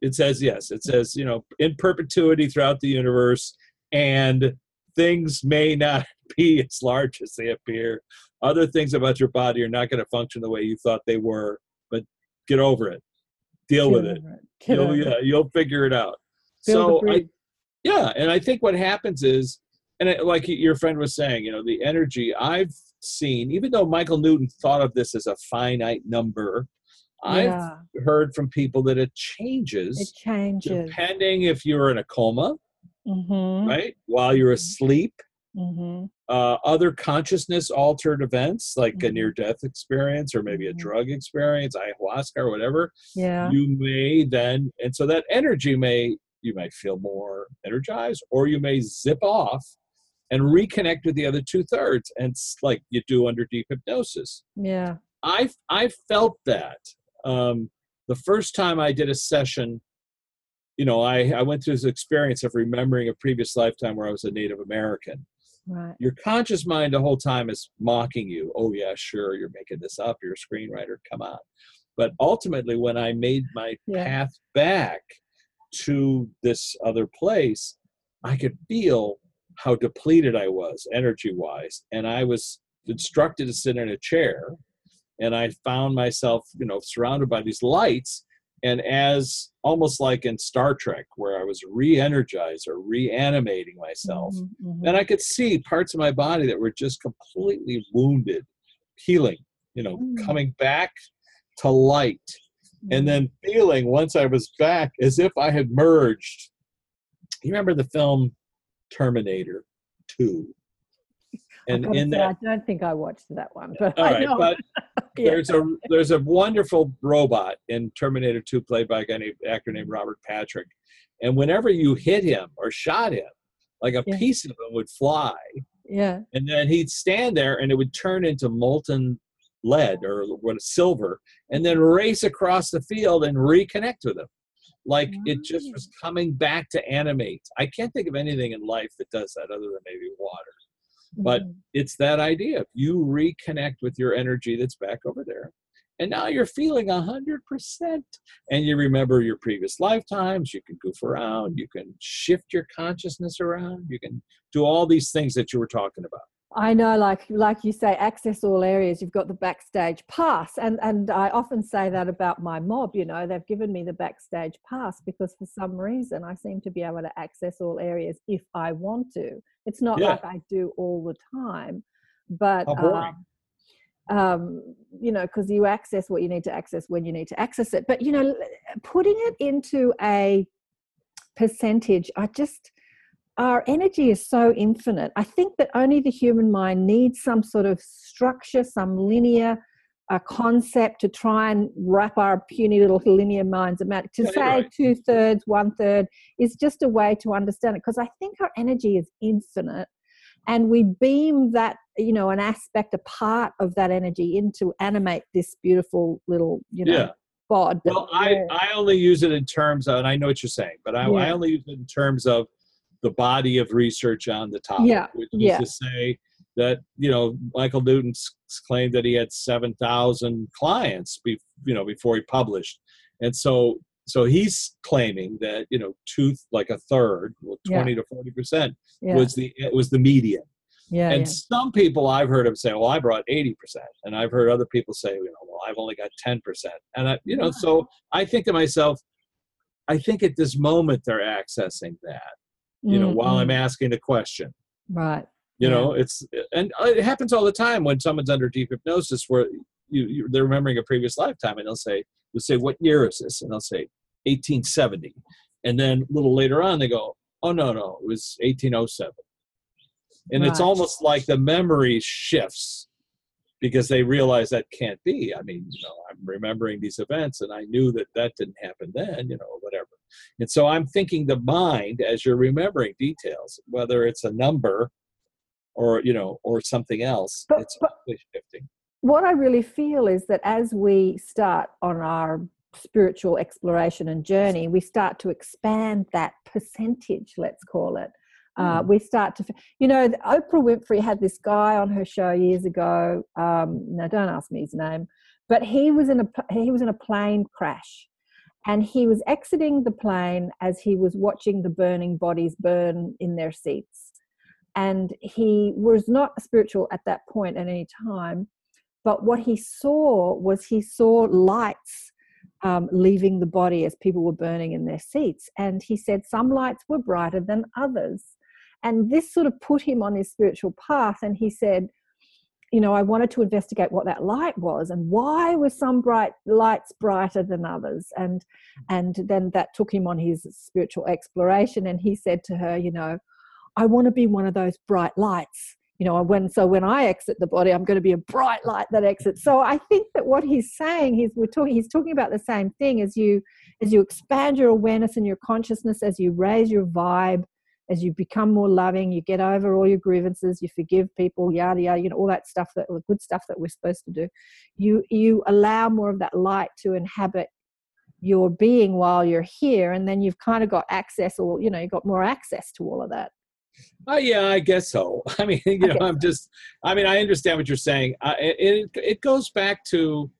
it says yes it says you know in perpetuity throughout the universe and things may not be as large as they appear other things about your body are not going to function the way you thought they were but get over it deal with it it. You'll, it. yeah, you'll figure it out a so I, yeah and i think what happens is and it, like your friend was saying you know the energy i've seen even though michael newton thought of this as a finite number i've heard from people that it changes it changes. depending if you're in a coma, Mm-hmm. right? While you're asleep, Mm-hmm. uh, other consciousness altered events like a Mhm. near death experience or maybe a Mhm. drug experience, ayahuasca or whatever, Yeah. you may then, and so that energy may you might feel more energized, or you may zip off and reconnect with the other two thirds, and like you do under deep hypnosis. Yeah. I I felt that um, the first time I did a session. You know, I, I went through this experience of remembering a previous lifetime where I was a Native American. Right. Your conscious mind the whole time is mocking you. Oh yeah, sure, you're making this up. You're a screenwriter. Come on. But ultimately, when I made my Yeah. path back to this other place, I could feel how depleted I was energy wise. And I was instructed to sit in a chair. And I found myself, you know, surrounded by these lights. And as almost like in Star Trek, where I was re energized or reanimating myself. Mhm, mhm. And I could see parts of my body that were just completely wounded, healing, you know, Mm. coming back to light and then feeling once I was back as if I had merged. You remember the film Terminator 2? And in say, that, I don't think I watched that one, but all I know. but Yeah. there's a there's a wonderful robot in Terminator 2 played by a guy named actor named mm-hmm. Robert Patrick. And whenever you hit him or shot him, like a Yeah. piece of him would fly yeah. and then he'd stand there and it would turn into molten lead or what silver and then race across the field and reconnect with him like it just was coming back to animate. I can't think of anything in life that does that other than maybe water. But Mhm. it's that idea you reconnect with your energy that's back over there and now you're feeling a hundred percent. And you remember your previous lifetimes you can goof around you can shift your consciousness around you can do all these things that you were talking about I know, like like you say, access all areas. You've got the backstage pass, and and I often say that about my mob. You know, they've given me the backstage pass because for some reason I seem to be able to access all areas if I want to. It's not Yeah. like I do all the time, but um, um, you know, because you access what you need to access when you need to access it. But you know, putting it into a percentage, I just our energy is so infinite. I think that only the human mind needs some sort of structure, some linear uh, concept to try and wrap our puny little linear minds about. To Yeah, say right. two thirds, one third is just a way to understand it because I think our energy is infinite and we beam that, you know, an aspect, a part of that energy into animate this beautiful little, you know, yeah bod. well i i only use it in terms of and i know what you're saying but i, I only use it in terms of the body of research on the topic Yeah, which is yeah. to say that you know michael newton s- claimed that he had 7000 clients be, you know before he published and so so he's claiming that you know two like a third well, Yeah. 20 to 40 percent yeah, was the it was the median yeah, and yeah. some people I've heard them say, "Well, I brought eighty percent," and I've heard other people say, "You know, well, I've only got ten percent." And I, you know, so I think to myself, I think at this moment they're accessing that. You know, Mm, while I'm mm, asking the question. right. You Yeah. know, it's and it happens all the time when someone's under deep hypnosis, where you, you they're remembering a previous lifetime, and they'll say, "They'll say, what year is this?" And they'll say, "1870," and then a little later on, they go, "Oh no, no, it was 1807." and it's almost like the memory shifts because they realize that can't be i mean you know i'm remembering these events and i knew that that didn't happen then you know whatever and so i'm thinking the mind as you're remembering details whether it's a number or you know or something else But- it's but- shifting what I really feel is that as we start on our spiritual exploration and journey, we start to expand that percentage, let's call it. Uh, we start to, you know, Oprah Winfrey had this guy on her show years ago. Um, now, don't ask me his name, but he was in a he was in a plane crash, and he was exiting the plane as he was watching the burning bodies burn in their seats, and he was not spiritual at that point at any time but what he saw was he saw lights um, leaving the body as people were burning in their seats. And he said some lights were brighter than others. And this sort of put him on his spiritual path. And he said, you know, I wanted to investigate what that light was and why were some bright lights brighter than others. And mm. and then that took him on his spiritual exploration. And he said to her, you know, I want to be one of those bright lights you know when so when i exit the body i'm going to be a bright light that exits so i think that what he's saying he's we're talking he's talking about the same thing as you as you expand your awareness and your consciousness as you raise your vibe as you become more loving you get over all your grievances you forgive people yada yada you know all that stuff that the good stuff that we're supposed to do you you allow more of that light to inhabit your being while you're here and then you've kind of got access or you know you've got more access to all of that Oh yeah, I guess so. I mean, you know, I'm just. I mean, I understand what you're saying. Uh, it it goes back to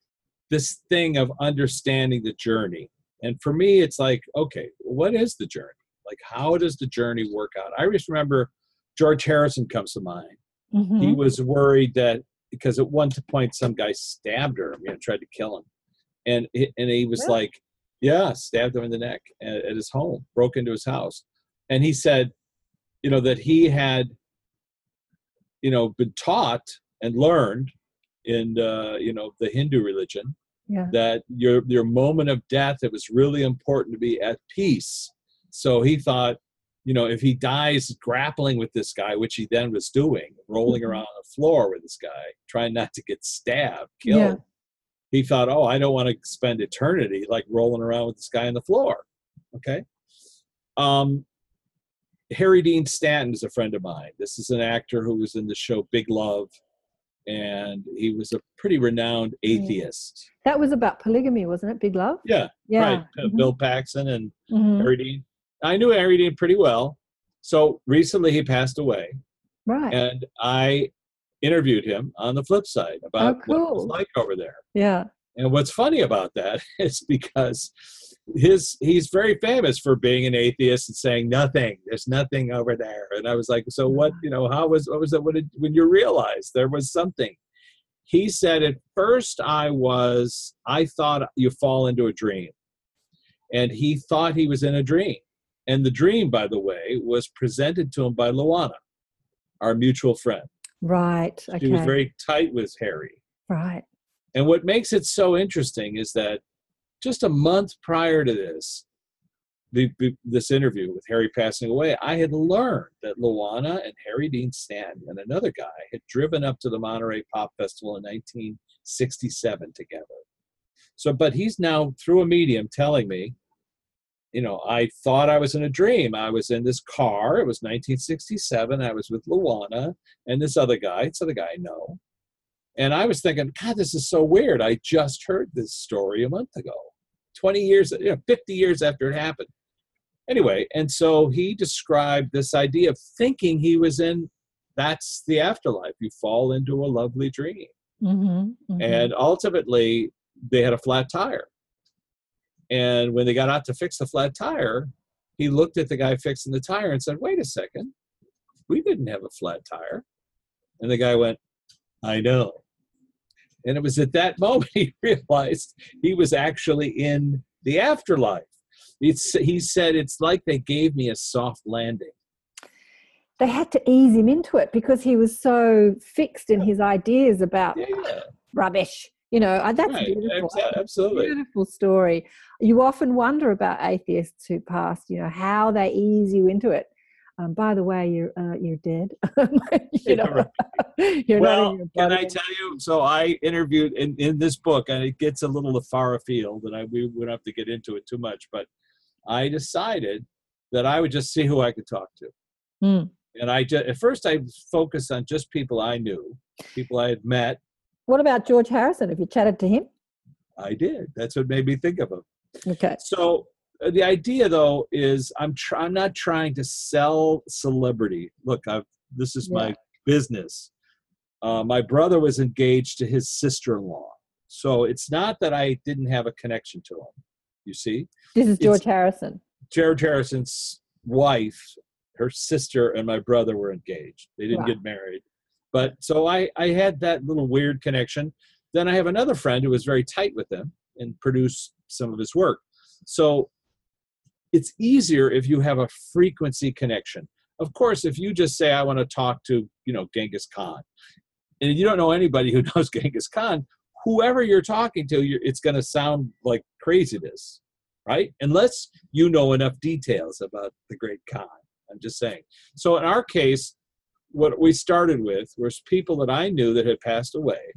this thing of understanding the journey, and for me, it's like, okay, what is the journey? Like, how does the journey work out? I just remember George Harrison comes to mind. Mhm. He was worried that because at one point some guy stabbed her, you know, tried to kill him, and he- and he was Really? like, yeah, stabbed him in the neck at, at his home, broke into his house, and he said, you know, that he had, you know, been taught and learned in uh, you know the Hindu religion yeah that your your moment of death it was really important to be at peace so he thought you know if he dies grappling with this guy which he then was doing rolling Mhm. around on the floor with this guy trying not to get stabbed killed Yeah. he thought oh i don't want to spend eternity like rolling around with this guy on the floor okay um harry dean stanton is a friend of mine this is an actor who was in the show big love and he was a pretty renowned atheist that was about polygamy wasn't it big love yeah, yeah right. Uh, Mhm. Bill Paxton and Mhm. Harry Dean. I knew Harry Dean pretty well. So recently he passed away, right and I interviewed him on the flip side about Oh, what it was like over there. yeah And what's funny about that is because his he's very famous for being an atheist and saying nothing. There's nothing over there. And I was like, so what? You know, how was what was it, when you realized there was something? He said, at first I was I thought you fall into a dream, and he thought he was in a dream. And the dream, by the way, was presented to him by Luana, our mutual friend. right okay She was very tight with Harry. right And what makes it so interesting is that just a month prior to this, the, this interview with Harry passing away, I had learned that Luana and Harry Dean Stanton and another guy had driven up to the Monterey Pop Festival in 1967 together. So, but he's now through a medium telling me, you know, I thought I was in a dream. I was in this car. It was 1967. I was with Luana and this other guy. It's other guy I know. And I was thinking, God, this is so weird. I just heard this story a month ago, 20 years, you know, 50 years after it happened. Anyway, and so he described this idea of thinking he was in that's the afterlife. You fall into a lovely dream. Mhm, mhm. And ultimately, they had a flat tire. And when they got out to fix the flat tire, he looked at the guy fixing the tire and said, Wait a second, we didn't have a flat tire. And the guy went, I know. And it was at that moment he realized he was actually in the afterlife. It's, he said, It's like they gave me a soft landing. they had to ease him into it because he was so fixed in his ideas about Yeah, rubbish. You know, uh, that's right. beautiful. abso- Absolutely. Beautiful story. You often wonder about atheists who passed. You know how they ease you into it. Um, by the way, you're uh, you're dead. you know, you're not well, can. I tell you? So I interviewed in, in this book, and it gets a little far afield, and I we, don't have to get into it too much. But I decided that I would just see who I could talk to, Hmm. and I just, at first I focused on just people I knew, people I had met. What about George Harrison? Have you chatted to him? I did. That's what made me think of him. Okay. So uh, the idea, though, is I'm try, I'm not trying to sell celebrity. Look, I've this is my business. Uh, my brother was engaged to his sister-in-law, so it's not that I didn't have a connection to him. You see, This is It's- George Harrison. George Harrison's wife, her sister, and my brother were engaged. They didn't Wow. get married, but so I I had that little weird connection. Then I have another friend who was very tight with him and produced some of his work. So it's easier if you have a frequency connection. Of course, if you just say I want to talk to you know Genghis Khan, and you don't know anybody who knows Genghis Khan, whoever you're talking to, you're, it's going to sound like craziness, right? Unless you know enough details about the great Khan. I'm just saying. So in our case, what we started with was people that I knew that had passed away,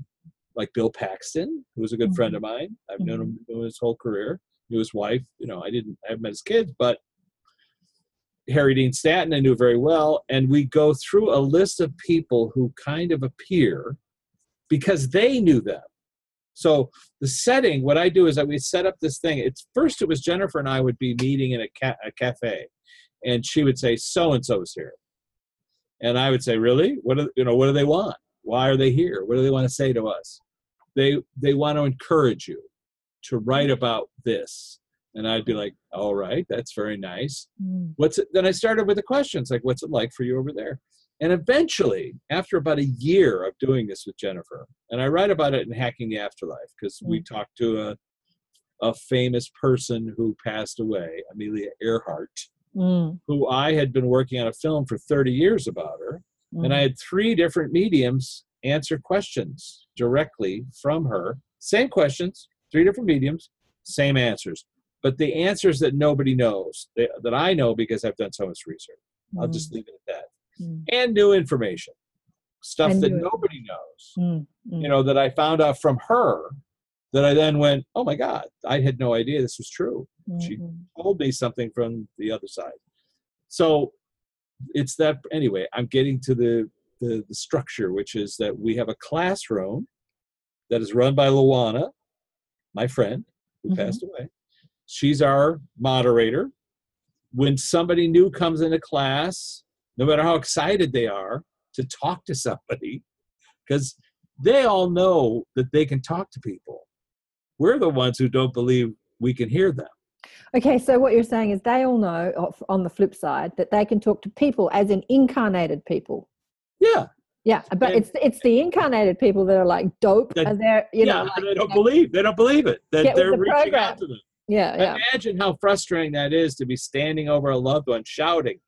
like Bill Paxton, who was a good friend of mm-hmm. mine. I've known mm-hmm. him known his whole career. Knew his wife. You know, I didn't. I haven't met his kids, but Harry Dean Stanton I knew very well, and we go through a list of people who kind of appear because they knew them. So the setting, what I do is that we set up this thing. It's first it was Jennifer and I would be meeting in a, ca- a cafe, and she would say so and so is here, and I would say really, what do you know? What do they want? Why are they here? What do they want to say to us? They they want to encourage you to write about this, and I'd be like, all right, that's very nice Mm. what's it then i started with the questions like what's it like for you over there and eventually after about a year of doing this with jennifer and i write about it in hacking the afterlife because we talked to a, a famous person who passed away amelia earhart Mm. who i had been working on a film for 30 years about her and i had three different mediums answer questions directly from her same questions three different mediums same answers but the answers that nobody knows that i know because i've done so much research I'll just leave it at that. Mm. And new information, stuff that new nobody knows. Mm. Mm. You know that I found out from her. That I then went, oh my God, I had no idea this was true. she- Mhm. Told me something from the other side. So it's that anyway. I'm getting to the the, the structure, which is that we have a classroom that is run by Luana, my friend who Mhm. passed away. She's our moderator. When somebody new comes into class, no matter how excited they are to talk to somebody, because they all know that they can talk to people. We're the ones who don't believe we can hear them. Okay, so what you're saying is they all know, on the flip side, that they can talk to people as in incarnated people. Yeah, Yeah, but And- it's it's the incarnated people that are like dope, That- and they're you yeah, know like, they don't believe. They don't believe it. That they're the reaching program. out to them. yeah, yeah. Imagine how frustrating that is to be standing over a loved one shouting,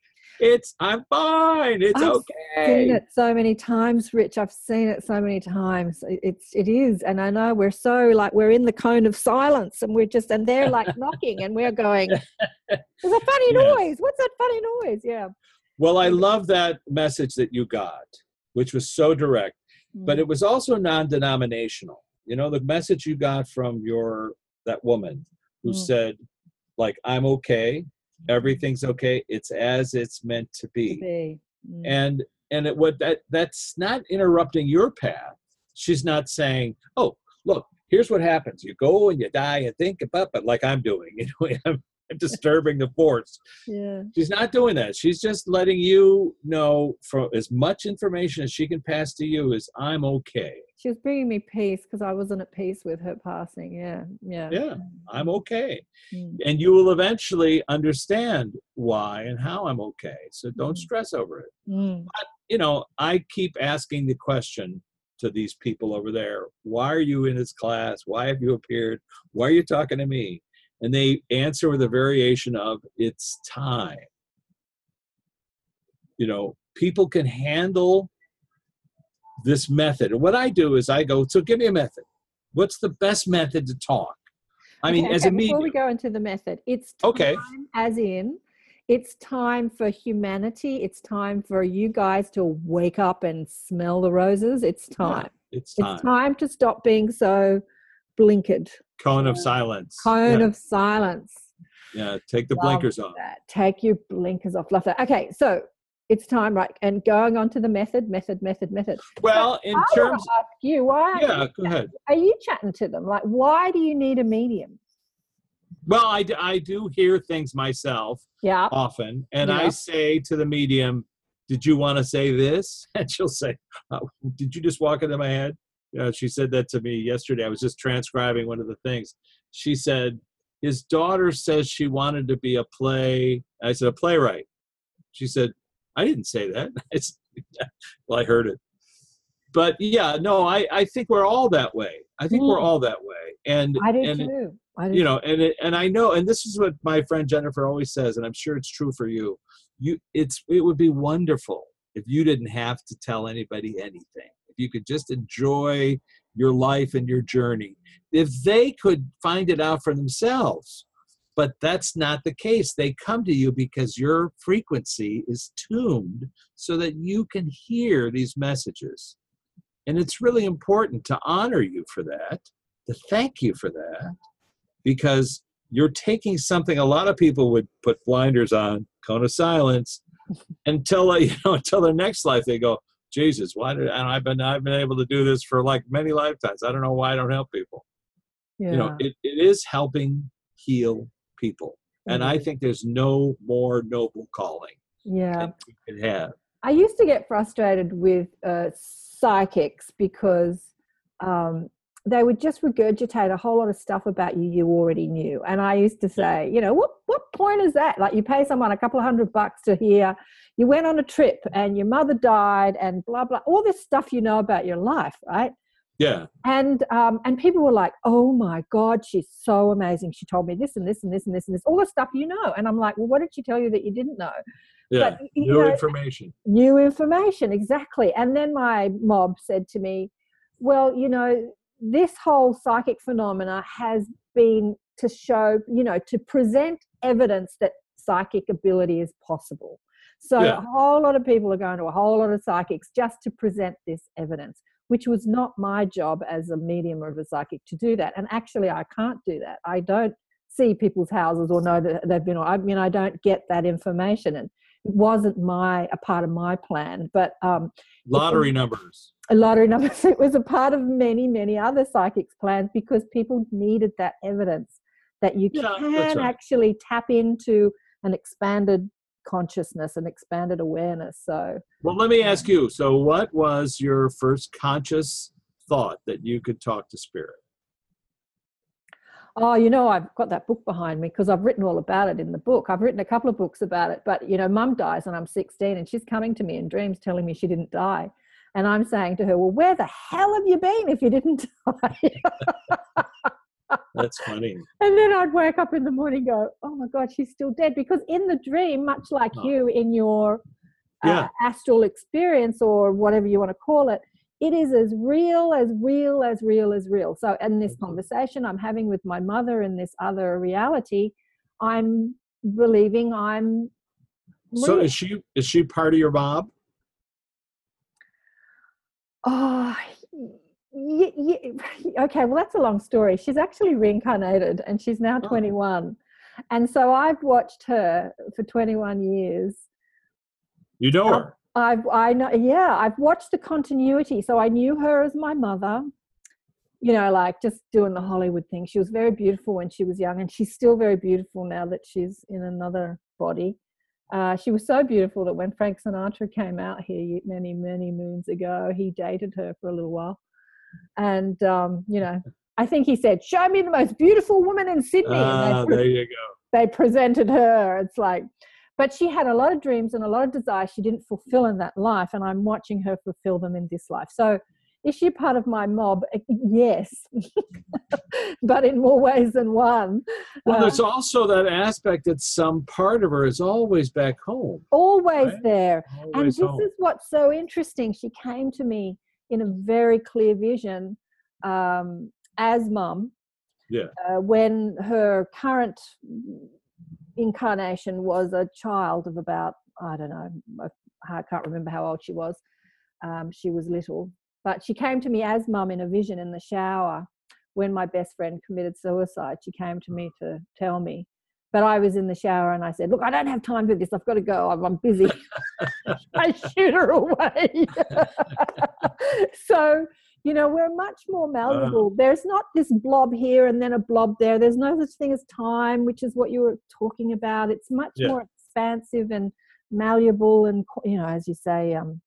"It's I'm fine. It's I've okay." seen it so many times, Rich. I've seen it so many times. It's it is, and I know we're so like we're in the cone of silence, and we're just and they're like knocking, and we're going, "There's a funny Yes. noise. What's that funny noise?" Yeah, Well, I love that message that you got, which was so direct, but it was also non-denominational. You know, the message you got from your that woman who Mm. said, like, "I'm okay. Everything's okay. It's as it's meant to To be." be. Mm. and and it what that that's not interrupting your path she's not saying oh look here's what happens you go and you die and think about it like i'm doing you know I'm disturbing the force yeah. she's not doing that she's just letting you know from as much information as she can pass to you is i'm okay She was bringing me peace because I wasn't at peace with her passing. Yeah, yeah. yeah i'm okay Mm. and you will eventually understand why and how i'm okay so don't Mhm. stress over it Mm. you know, I keep asking the question to these people over there why are you in this class? Why have you appeared? Why are you talking to me? And they answer with a variation of it's time. You know, people can handle this method. And what I do is I go, so give me a method. What's the best method to talk? I mean, Okay, as okay, a before medium. we go into the method, it's time Okay. as in it's time for humanity. It's time for you guys to wake up and smell the roses. It's time. It's time. It's time to stop being so blinkered. Cone of silence. Cone yeah. of silence. yeah, take the Love blinkers off. That. Take your blinkers off. Love that. Okay, so it's time, right? And going on to the method, method, method, method. Well, in I terms, ask you, why? yeah, you go ahead. Are you chatting to them? Like, why do you need a medium? Well, I, I do hear things myself Yeah. often, and I say to the medium, "Did you want to say this?" And she'll say, "Oh, "Did you just walk into my head?" Know, she said that to me yesterday. I was just transcribing one of the things. She said, "His daughter says she wanted to be a play." I said, "A playwright." She said, "I didn't say that." I said, well, I heard it. But yeah, no, I, I think we're all that way. I think we're Mm. all that way, and I do and too. I do you know and it, and i know and this is what my friend jennifer always says and i'm sure it's true for you you it's it would be wonderful if you didn't have to tell anybody anything if you could just enjoy your life and your journey if they could find it out for themselves But that's not the case. They come to you because your frequency is tuned so that you can hear these messages. And it's really important to honor you for that, to thank you for that, because you're taking something a lot of people would put blinders on, cone of silence, until you know until their next life they go, Jesus, why did and I've been I've been able to do this for like many lifetimes. I don't know why I don't help people. Yeah. You know, it, it is helping heal people. And I Mhm. think there's no more noble calling yeah. could have. I used to get frustrated with uh, psychics because um, they would just regurgitate a whole lot of stuff about you you already knew. And I used to say, you know, what what point is that? Like you pay someone a couple of hundred bucks to hear you went on a trip and your mother died and blah blah, all this stuff you know about your life, right? Yeah. and um, and people were like, "Oh my God, she's so amazing! She told me this and this and this and this and this, all the stuff you know." And I'm like, "Well, what did she tell you that you didn't know?" Yeah. But, New know, information. new information exactly and then my mob said to me well you know this whole psychic phenomena has been to show you know to present evidence that psychic ability is possible. So Yeah. a whole lot of people are going to a whole lot of psychics just to present this evidence which was not my job as a medium or a psychic to do that. And actually i can't do that. I don't see people's houses or know that they've been i mean i don't get that information. And wasn't my a part of my plan but um Lottery numbers. a lottery numbers it was a part of many many other psychics plans because people needed that evidence that you Yeah, can right. actually tap into an expanded consciousness and expanded awareness so Well, let me ask you. So, what was your first conscious thought that you could talk to spirit? Oh, you know, I've got that book behind me because I've written all about it in the book. I've written a couple of books about it, but you know, mum dies and I'm 16 and she's coming to me in dreams telling me she didn't die. And I'm saying to her, Well, where the hell have you been if you didn't die? That's funny. and then I'd wake up in the morning and go, Oh my God, she's still dead. Because in the dream, much like Oh. you in your uh, Yeah. astral experience or whatever you want to call it, it is as real as real as real as real. So, in this mm-hmm. conversation I'm having with my mother in this other reality, I'm believing I'm. So, is she is she part of your mob? Oh, y- y- okay. Well, that's a long story. She's actually reincarnated and she's now Oh. 21. And so I've watched her for 21 years. You know her. I've, I know, yeah, I've watched the continuity. So I knew her as my mother, you know, like just doing the Hollywood thing. She was very beautiful when she was young, and she's still very beautiful now that she's in another body. Uh, she was so beautiful that when Frank Sinatra came out here many, many moons ago, he dated her for a little while. And, um, you know, I think he said, Show me the most beautiful woman in Sydney. Ah, pre- there you go. they presented her. It's like, but she had a lot of dreams and a lot of desires she didn't fulfill in that life, and I'm watching her fulfill them in this life. So, is she part of my mob? Uh, Yes, but in more ways than one. Well, Uh, there's also that aspect that some part of her is always back home. always Right. there. And this home. is what's so interesting. She came to me in a very clear vision um, as mum. Yeah. Uh, when her current incarnation was a child of about, I don't know, I can't remember how old she was. Um, she was little. But she came to me as mum in a vision in the shower when my best friend committed suicide. She came to me to tell me. But I was in the shower and I said, Look, I don't have time for this. I've got to go. I'm, I'm busy. I shoot her away. so, you know, we're much more malleable. There's not this blob here and then a blob there. There's no such thing as time, which is what you were talking about. It's much Yeah. more expansive and malleable and, you know, as you say, um,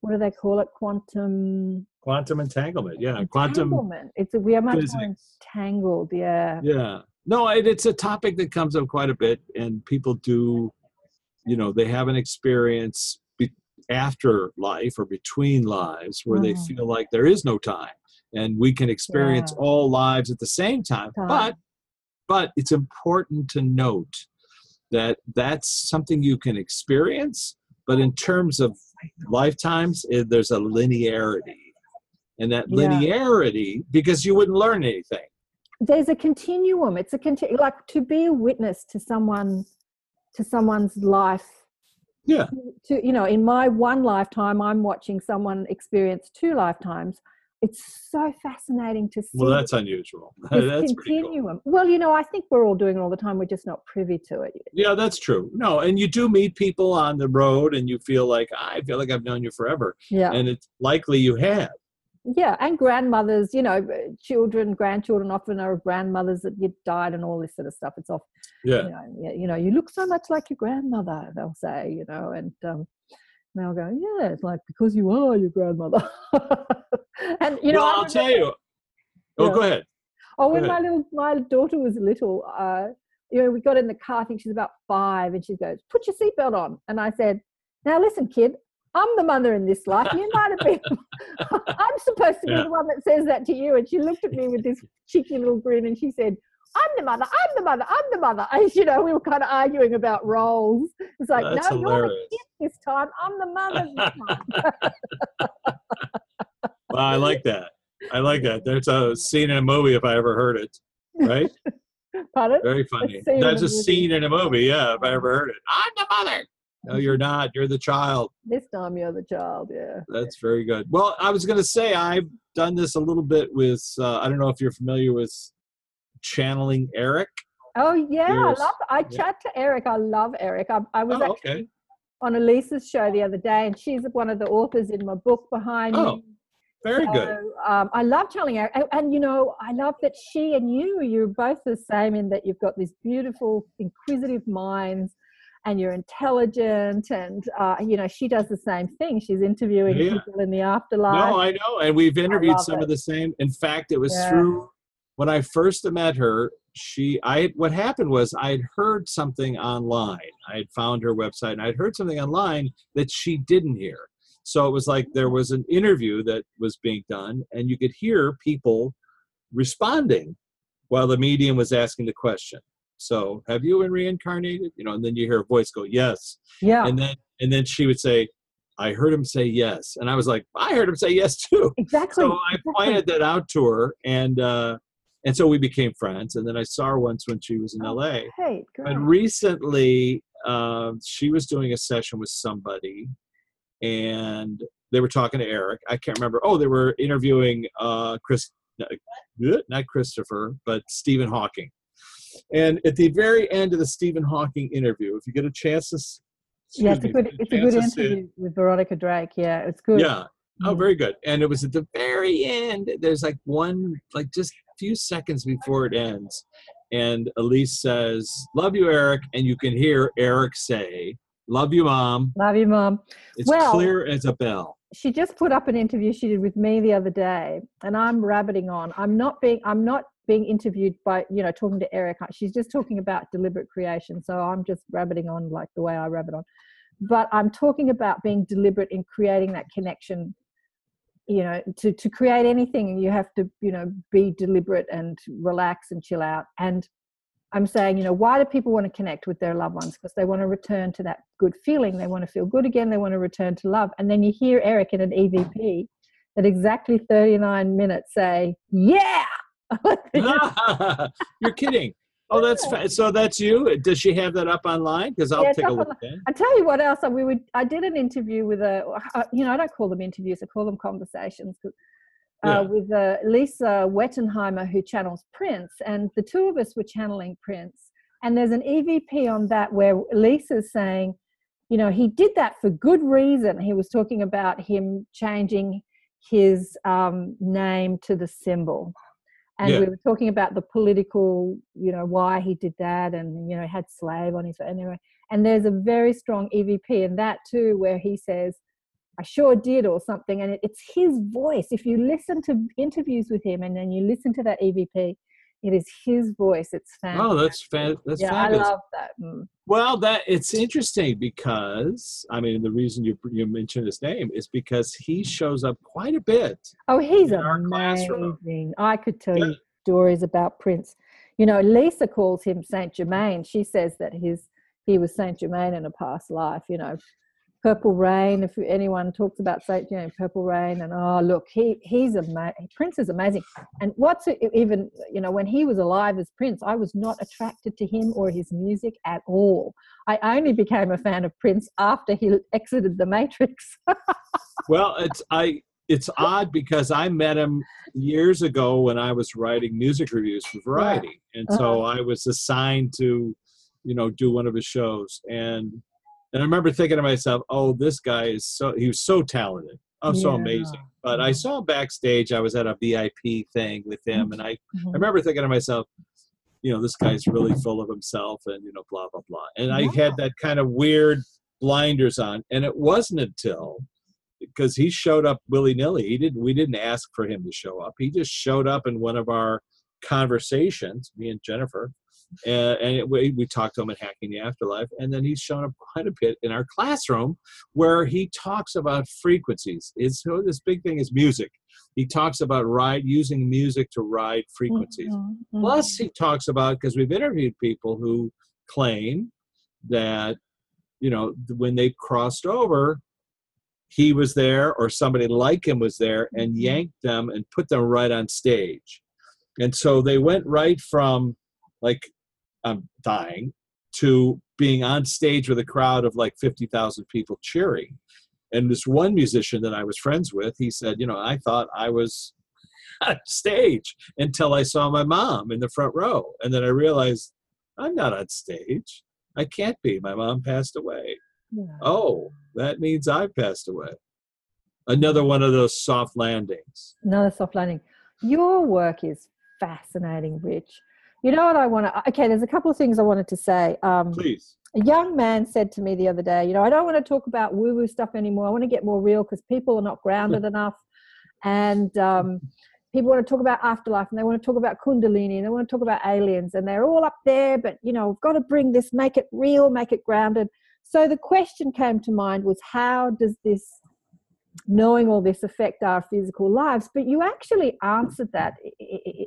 what do they call it? Quantum Quantum entanglement. Yeah. Quantum. entanglement. It's a, we are much more entangled. Yeah. Yeah. No, it, it's a topic that comes up quite a bit, and people do, you know, they have an experience after life or between lives where they Mhm. feel like there is no time, and we can experience Yeah. all lives at the same time. Time. But, but it's important to note that that's something you can experience, but in terms of lifetimes, eh, there's a linearity, and that Yeah. linearity because you wouldn't learn anything there's a continuum. It's a conti- like to be a witness to someone to someone's life. Yeah. To you know, in my one lifetime, I'm watching someone experience two lifetimes. It's so fascinating to see. Well, that's unusual. that's pretty cool. continuum. Well, you know, I think we're all doing it all the time. We're just not privy to it. Yeah, that's true. No, and you do meet people on the road, and you feel like I feel like I've known you forever, Yeah. and it's likely you have. Yeah and grandmothers you know children grandchildren often are grandmothers that you died and all this sort of stuff it's off Yeah. you know, you know you look so much like your grandmother they'll say you know and um they'll go yeah it's like because you are your grandmother and you know well, I'll tell you. Oh, Yeah. go ahead. Oh, when my little my daughter was little, uh, you know, we got in the car. I think she's about five, and she goes, "Put your seatbelt on." And I said, "Now listen, kid, I'm the mother in this life. You might have been. I'm supposed to be Yeah. the one that says that to you." And she looked at me with this cheeky little grin, and she said. I'm the mother. I'm the mother. I'm the mother. And you know, we were kind of arguing about roles. It's like, That's no, you're the kid this time. I'm the mother this time. Well, I like that. I like that. There's a scene in a movie if I ever heard it. Right? Pardon? Very funny. That's a scene in a movie. Yeah, if I ever heard it. I'm the mother. No, you're not. You're the child. This time you're the child. Yeah. That's very good. Well, I was going to say I've done this a little bit with. Uh, I don't know if you're familiar with channeling Eric. Oh yeah, Yes. I love. I Yeah. chat to Eric. I love Eric. I, I was Oh, actually okay. on Elisa's show the other day, and she's one of the authors in my book behind Oh, me. Very good. Um, I love telling Eric, and, and you know, I love that she and you, you're both the same in that you've got these beautiful, inquisitive minds, and you're intelligent, and uh, you know, she does the same thing. She's interviewing Yeah. people in the afterlife. No, I know, and we've interviewed some it. of the same. In fact, it was Yeah. through when I first met her. She, I, what happened was I had heard something online. I had found her website, and i'd heard something online that she didn't hear. So it was like there was an interview that was being done, and you could hear people responding while the medium was asking the question. So, have you been reincarnated? You know, and then you hear a voice go, "Yes," yeah, and then and then she would say, "I heard him say yes," and I was like, "I heard him say yes too." exactly. So I exactly. pointed that out to her, and uh, and so we became friends. And then I saw her once when she was in Oh, L.A. Hey, But recently, um, she was doing a session with somebody, and they were talking to Eric. I can't remember. Oh, they were interviewing uh, Chris, not Christopher, but Stephen Hawking. And at the very end of the Stephen Hawking interview, if you get a chance to, yeah, it's a good, it's a good chance to see it- interview with Veronica Drake. Yeah, it's good. Yeah. Oh, Mm. very good. And it was at the very end. There's like one, like just a few seconds before it ends. And Elisa says, Love you, Eric. And you can hear Eric say, Love you, Mom. Love you, mom. It's Well- clear as a bell. she just put up an interview she did with me the other day and i'm rabbiting on i'm not being i'm not being interviewed by you know talking to eric she's just talking about deliberate creation so i'm just rabbiting on like the way i rabbit on. But i'm talking about being deliberate in creating that connection you know to to create anything you have to you know be deliberate and relax and chill out. And i'm saying you know why do people want to connect with their loved ones? Because they want to return to that good feeling they want to feel good again they want to return to love. And then you hear eric in an evp at exactly 39 minutes say yeah You're kidding. Oh, that's fa- so. That's you. Does she have that up online? Because I'll Yeah, take a look. I tell you what else. uh, We would. I did an interview with a. uh, You know, I don't call them interviews. I call them conversations. 'cause, Yeah. Uh, with uh, Lisa Wettenheimer, who channels Prince, and the two of us were channeling Prince. And there's an EVP on that where Lisa's saying, you know, he did that for good reason. He was talking about him changing his um, name to the symbol. And Yeah. we were talking about the political, you know, why he did that and, you know, had slave on his, anyway. And there's a very strong EVP in that too, where he says, I sure did, or something. And it, it's his voice. If you listen to interviews with him and then you listen to that EVP, it is his voice. It's fantastic. Oh, that's fa- that's yeah, fabulous. I love that. Mm. Well, that it's interesting because I mean the reason you you mentioned his name is because he shows up quite a bit. Oh, he's in our classroom. amazing. I could tell Yeah. you stories about Prince. You know, Lisa calls him Saint Germain. She says that his he was Saint Germain in a past life. You know, Purple Rain. If anyone talks about, say, you know, Purple Rain, and oh, look, he he's amazing. Prince is amazing. And what's even, you know, when he was alive as Prince, I was not attracted to him or his music at all. I only became a fan of Prince after he exited the Matrix. well, it's I. It's odd because I met him years ago when I was writing music reviews for Variety, and so uh-huh. I was assigned to, you know, do one of his shows and and I remember thinking to myself, "Oh, this guy is so he was so talented, oh, so Yeah. amazing." But I saw him backstage. I was at a VIP thing with him, and I, I Mhm. remember thinking to myself, "You know, this guy's really full of himself, and you know, blah blah blah." And I had that kind of weird blinders on, and it wasn't until because he showed up willy nilly. He didn't. We didn't ask for him to show up. He just showed up in one of our conversations, me and Jennifer, and, and it, we, we talked to him at Hacking the Afterlife, and then he's shown up quite a bit in our classroom where he talks about frequencies. It's so this big thing is music. He talks about ride using music to ride frequencies. Mhm, mhm. Plus, he talks about because we've interviewed people who claim that you know when they crossed over, he was there or somebody like him was there and Mhm. yanked them and put them right on stage, and so they went right from like I'm dying to being on stage with a crowd of like fifty thousand people cheering. And this one musician that I was friends with, he said, you know, I thought I was on stage until I saw my mom in the front row. And then I realized I'm not on stage. I can't be. My mom passed away. Yeah. Oh, that means I've passed away. Another one of those soft landings. Another soft landing. Your work is fascinating, Rich. You know what I want to? Okay, there's a couple of things I wanted to say. Um, Please. a young man said to me the other day, you know, I don't want to talk about woo woo stuff anymore. I want to get more real because people are not grounded enough. And um, people want to talk about afterlife and they want to talk about Kundalini and they want to talk about aliens and they're all up there, but, you know, we've got to bring this, make it real, make it grounded. So the question came to mind was how does this knowing all this affect our physical lives but you actually answered that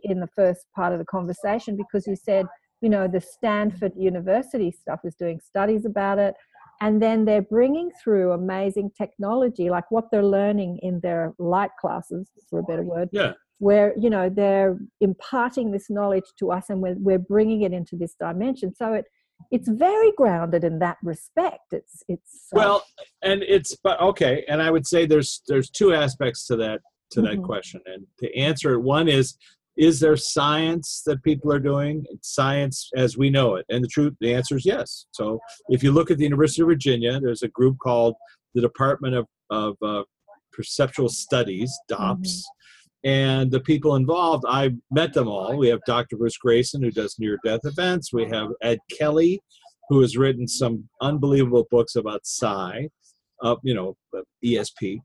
in the first part of the conversation because you said you know the stanford university stuff is doing studies about it and then they're bringing through amazing technology like what they're learning in their light classes for a better word Yeah. where you know they're imparting this knowledge to us and we're, we're bringing it into this dimension so it it's very grounded in that respect. It's it's uh, Well, and it's but okay, and I would say there's there's two aspects to that to that Mhm. question, and to answer it, one is is there science that people are doing? Science as we know it. And the truth the answer is yes. So if you look at the university of virginia there's a group called the department of, of uh, perceptual studies dops and the people involved i met them all we have dr bruce greyson who does near death events we have ed kelly who has written some unbelievable books about psi uh, you know esp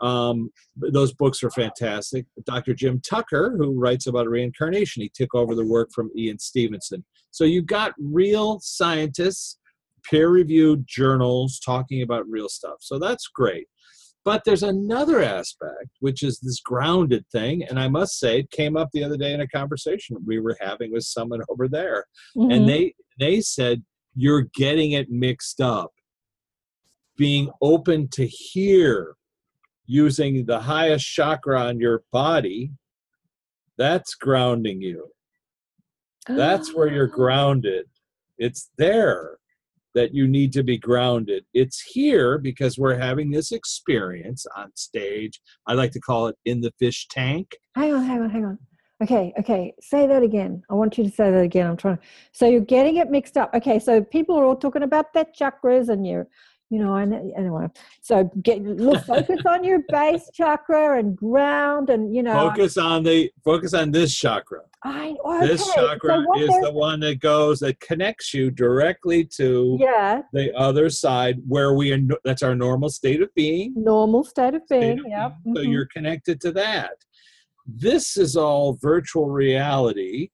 um, those books are fantastic. Dr. Jim Tucker, who writes about reincarnation, he took over the work from Ian Stevenson. So you've got real scientists, peer reviewed journals talking about real stuff. So that's great. But there's another aspect, which is this grounded thing. And I must say, it came up the other day in a conversation we were having with someone over there. mhm. And they, they said, You're getting it mixed up. Being open to hear using the highest chakra on your body, that's grounding you. That's where you're grounded. It's there that you need to be grounded. It's here because we're having this experience on stage. I like to call it in the fish tank. hang on, hang on, hang on. Okay, okay. Say that again. I want you to say that again. I'm trying. So you're getting it mixed up. Okay, so people are all talking about their chakras and your, you know, and anyway. So get look, focus on your base chakra and ground, and you know. Focus on the focus on this chakra. I, okay. This chakra what is the one that goes that connects you directly to yeah the other side where we are that's our normal state of being normal state of state being. of Yeah. being. so mhm. you're connected to that this is all virtual reality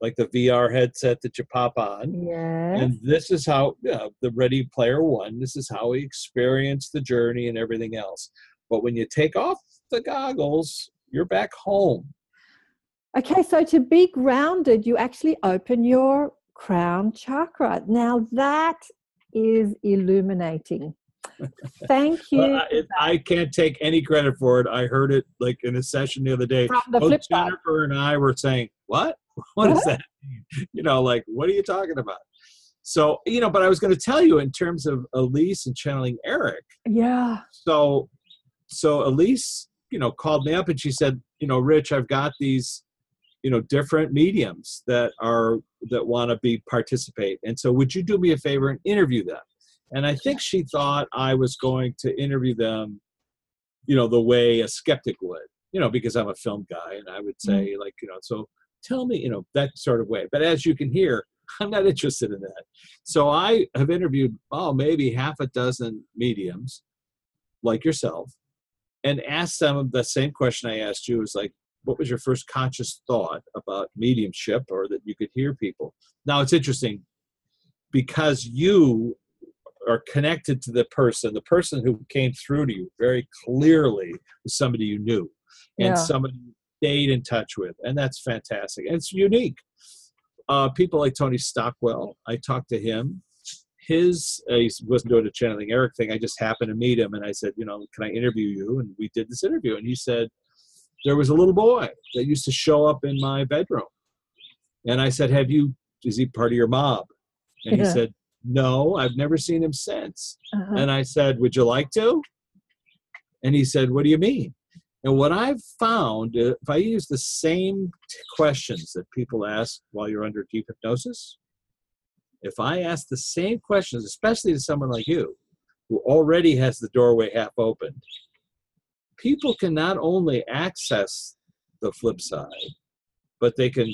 like the vr headset that you pop on Yes. and this is how uh, the ready player one this is how we experience the journey and everything else but when you take off the goggles you're back home Okay, so to be grounded, you actually open your crown chakra. Now that is illuminating. Thank you. Well, I, I can't take any credit for it. I heard it like in a session the other day. Both flip side. Jennifer and I were saying, "What? What does that mean?" You know, like, what are you talking about? So, you know, but I was going to tell you in terms of Elisa and channeling Eric. Yeah. So, so Elisa, you know, called me up and she said, you know, Rich, I've got these, you know, different mediums that are that want to be participate, and so would you do me a favor and interview them? And I think she thought I was going to interview them, you know, the way a skeptic would, you know, because I'm a film guy and I would mm-hmm. say, like, you know, so tell me, you know, that sort of way. But as you can hear, I'm not interested in that. So I have interviewed, oh, maybe half a dozen mediums like yourself and asked them the same question I asked you was like, what was your first conscious thought about mediumship or that you could hear people? Now it's interesting because you are connected to the person, the person who came through to you very clearly was somebody you knew and Yeah. somebody stayed in touch with. And that's fantastic. It's unique. Uh, people like Tony Stockwell, I talked to him. His, uh, he wasn't doing a channeling Eric thing. I just happened to meet him and I said, you know, can I interview you? And we did this interview. And he said, there was a little boy that used to show up in my bedroom. And I said, have you, is he part of your mob? And he Yeah. said, no, I've never seen him since. Uh-huh. And I said, Would you like to? And he said, What do you mean? And what I've found, uh, if I use the same questions that people ask while you're under deep hypnosis, if I ask the same questions, especially to someone like you, who already has the doorway half open, people can not only access the flip side, but they can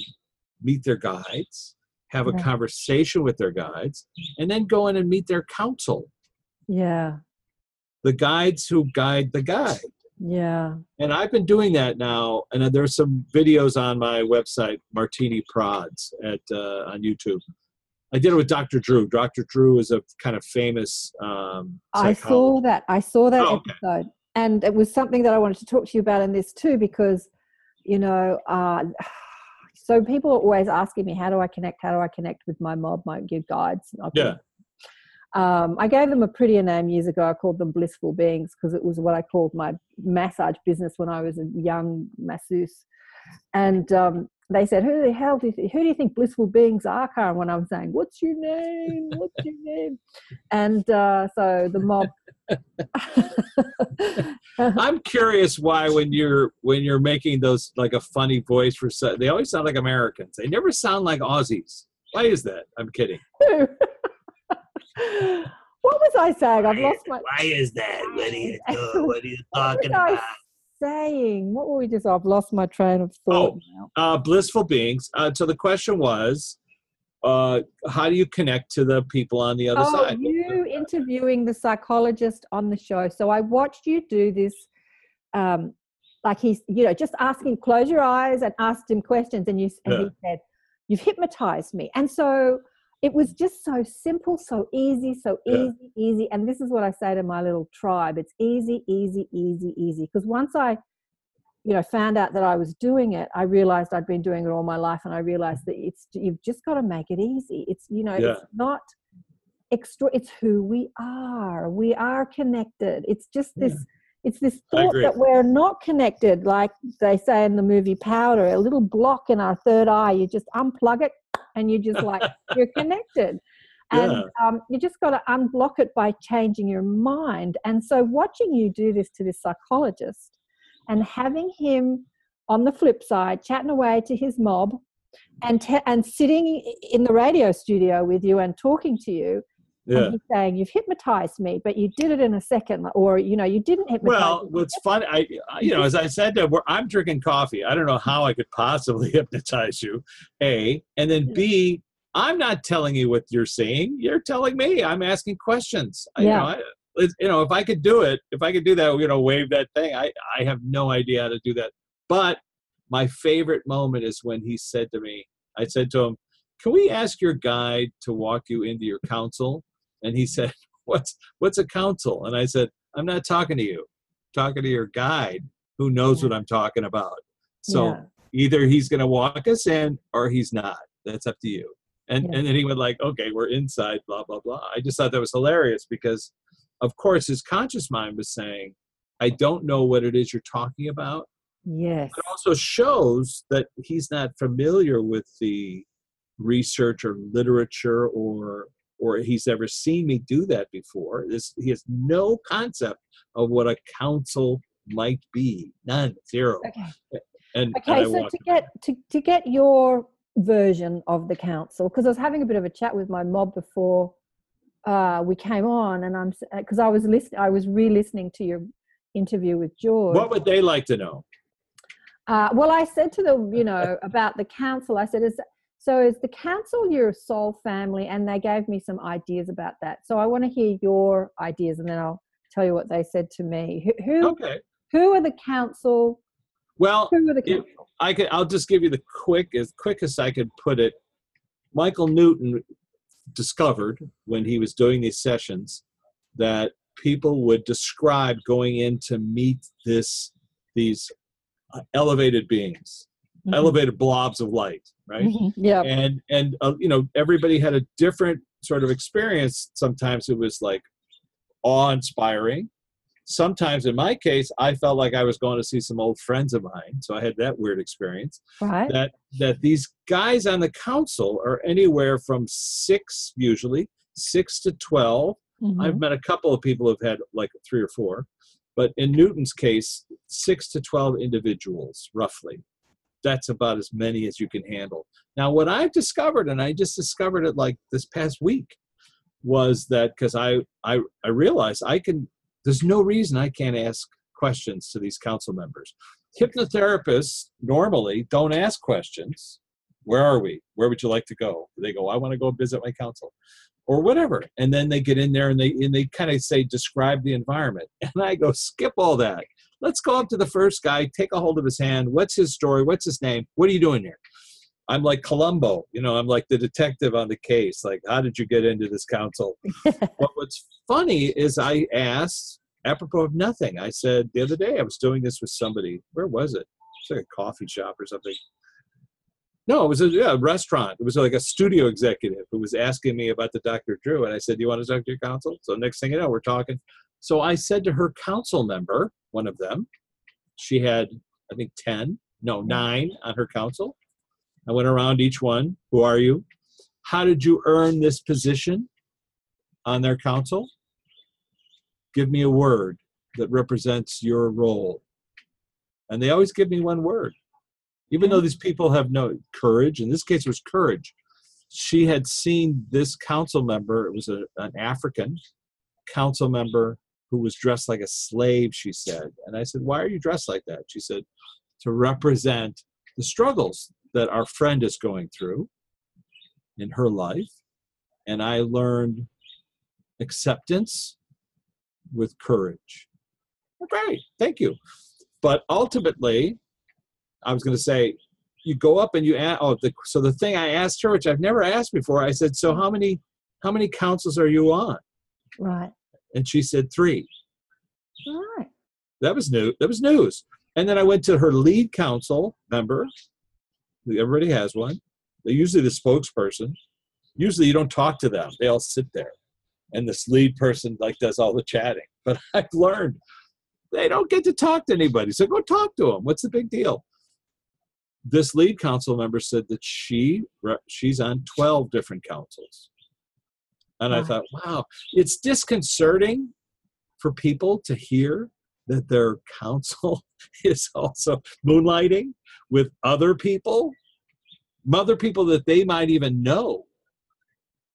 meet their guides, have a conversation with their guides, and then go in and meet their counsel yeah. the guides who guide the guide. Yeah. And I've been doing that now. And there's some videos on my website, Martini Prods, at uh, on YouTube. I did it with Dr. Drew. Dr. Drew is a kind of famous. Um, I saw that. I saw that Oh, okay. episode, and it was something that I wanted to talk to you about in this too, because you know, uh, so people are always asking me, "How do I connect? How do I connect with my mob, my guides?" Yeah. Um, I gave them a prettier name years ago. I called them blissful beings because it was what I called my massage business when I was a young masseuse. And um, they said, "Who the hell do you th- who do you think blissful beings are, Karen?" When I'm saying, "What's your name? What's your name?" And uh, so the mob. I'm curious why when you're when you're making those like a funny voice for so- they always sound like Americans. They never sound like Aussies. Why is that? I'm kidding. what was I saying? I've lost my. Why is that? What are you doing? What are you What was I saying? What were we just? I've lost my train of thought Oh, now. uh, blissful beings. Uh, so the question was, uh, how do you connect to the people on the other Oh, side? you interviewing the psychologist on the show. So I watched you do this. Um, like he's, you know, just asking, close your eyes and asked him questions, and you and he said, "You've hypnotized me." And so it was just so simple, so easy, so Yeah. easy, easy. And this is what I say to my little tribe: it's easy, easy, easy, easy. Because once I, you know, found out that I was doing it, I realized I'd been doing it all my life, and I realized that it's you've just got to make it easy. It's you know, Yeah. it's not extra. It's who we are. We are connected. It's just Yeah. this. It's this thought that we're not connected, like they say in the movie Powder, a little block in our third eye. You just unplug it, and you just like you're connected. And Yeah. um, you just got to unblock it by changing your mind. And so, watching you do this to this psychologist and having him on the flip side chatting away to his mob and, te- and sitting in the radio studio with you and talking to you Yeah. he's saying you've hypnotized me but you did it in a second or you know you didn't hypnotize Well, me. what's funny, I, I- you know, as I said, that we're, I'm drinking coffee. I don't know how I could possibly hypnotize you. A, and then B, I'm not telling you what you're seeing. You're telling me. I'm asking questions. I, Yeah. You know, I, you know, if I could do it, if I could do that, you know, wave that thing. I, I have no idea how to do that. But my favorite moment is when he said to me, I said to him, "Can we ask your guide to walk you into your council?" And he said, "What's what's a council?" And I said, "I'm not talking to you. I'm talking to your guide who knows what I'm talking about." So Yeah. either he's going to walk us in or he's not. That's up to you. And Yeah. and then he went like, "Okay, we're inside." Blah blah blah. I just thought that was hilarious because of course, his conscious mind was saying, I don't know what it is you're talking about. Yes. It also shows that he's not familiar with the research or literature or or he's ever seen me do that before. This he has no concept of what a council might be. None, zero. Okay. And, and Okay, I so to get to, to get your version of the council, because I was having a bit of a chat with my mob before uh, we came on, and I'm because I was listening, I was re-listening to your interview with George. what would they like to know? Uh, well, I said to them, you know, about the council. I said, "Is so is the council your soul family?" And they gave me some ideas about that. So I want to hear your ideas, and then I'll tell you what they said to me. Who who, Okay. who are the council? Well, Who are the it- council? I could I'll just give you the quick as quick as I could put it. Michael Newton discovered when he was doing these sessions that people would describe going in to meet this these uh, elevated beings, Mhm. elevated blobs of light, right? Mhm. Yeah. and and uh, you know everybody had a different sort of experience sometimes it was like awe-inspiring sometimes in my case i felt like i was going to see some old friends of mine so i had that weird experience Right. that that these guys on the council are anywhere from six usually six to 12 Mhm. I've met a couple of people who've had like three or four, but in Newton's case, six to 12 individuals, roughly. That's about as many as you can handle. Now, what I've discovered, and I just discovered it like this past week, was that because I, I, I realized I can, there's no reason I can't ask questions to these council members. Hypnotherapists normally don't ask questions. Where are we? Where would you like to go? They go, I want to go visit my council or whatever and then they get in there and they and they kind of say describe the environment and i go skip all that let's go up to the first guy take a hold of his hand what's his story what's his name what are you doing here i'm like columbo you know i'm like the detective on the case like how did you get into this council but what's funny is i asked apropos of nothing i said the other day i was doing this with somebody where was it it's like a coffee shop or something no, it was a yeah, restaurant. It was like a studio executive who was asking me about the Dr. Drew. And I said, Do you want to talk to your counsel? So next thing you know, we're talking. So I said to her council member, one of them, she had, I think, 10, no, mm-hmm. nine on her council. I went around each one. Who are you? How did you earn this position on their council? Give me a word that represents your role. And they always give me one word even though mm-hmm. these people have no courage in this case it was courage she had seen this council member it was a, an african council member who was dressed like a slave she said and i said why are you dressed like that she said to represent the struggles that our friend is going through in her life and i learned acceptance with courage oh, great thank you but ultimately I was going to say, you go up and you ask. Oh, the, so the thing I asked her, which I've never asked before, I said, "So how many how many councils are you on?" Right. And she said three. Right. That was new. That was news. And then I went to her lead council member. Everybody has one. They're usually the spokesperson. Usually you don't talk to them. They all sit there, and this lead person like does all the chatting. But I've learned they don't get to talk to anybody. So go talk to them. What's the big deal? this lead council member said that she she's on 12 different councils and i thought wow. It's disconcerting for people to hear that their counsel is also moonlighting with other people other people that they might even know.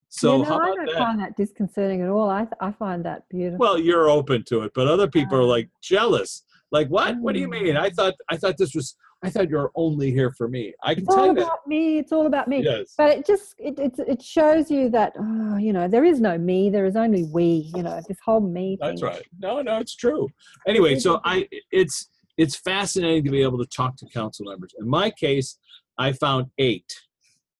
So you know, how I don't that? find that disconcerting at all. I, th- I find that beautiful. well you're open to it but other people are like jealous. Like what? What do you Mm. mean? I thought i thought this was i thought you were only here for me i can it's tell all you that about me. It's all about me. yes But it just it, it it shows you that oh, you know there is no me. There is only we. You know this whole me. That's thing. right. No, no, it's true. Anyway, so I it's it's fascinating to be able to talk to council members. In my case, I found eight,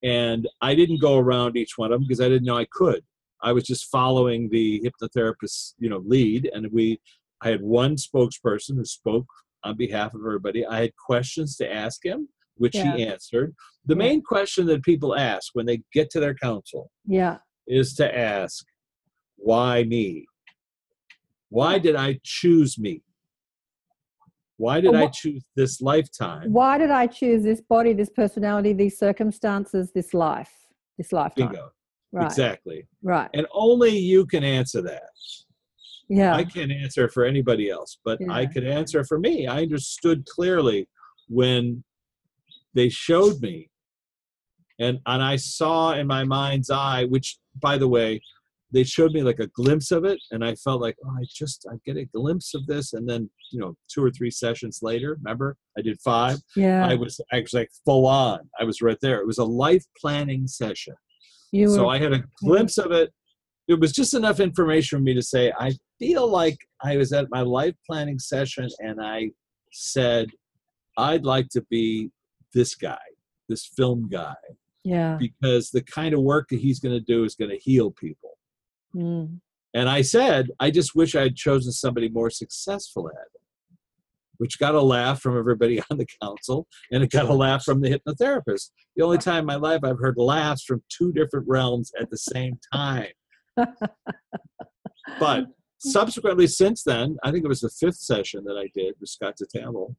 and I didn't go around each one of them because I didn't know I could. I was just following the hypnotherapist's you know lead, and we I had one spokesperson who spoke on behalf of everybody. I had questions to ask him, which Yeah. he answered. The Yeah. main question that people ask when they get to their council Yeah. is to ask, why me? Why did I choose me? Why did Well, I choose this lifetime? Why did I choose this body, this personality, these circumstances, this life, this lifetime? Bingo. Right. Exactly. Right. And only you can answer that. Yeah. I can't answer for anybody else, but I could answer for me. I understood clearly when they showed me, and and I saw in my mind's eye, which by the way, they showed me like a glimpse of it, and I felt like, oh, I just I get a glimpse of this, and then you know, two or three sessions later, remember I did five. yeah. I was actually like full on. I was right there. It was a life planning session. you So were, I had a glimpse of it. It was just enough information for me to say, I feel like I was at my life planning session and I said, I'd like to be this guy, this film guy, yeah. because the kind of work that he's going to do is going to heal people. Mm. And I said, I just wish I had chosen somebody more successful at it, which got a laugh from everybody on the council, and it got a laugh from the hypnotherapist. The only time in my life I've heard laughs from two different realms at the same time. But Mm-hmm. subsequently, since then, I think it was the fifth session that I did with Scott DeTamble,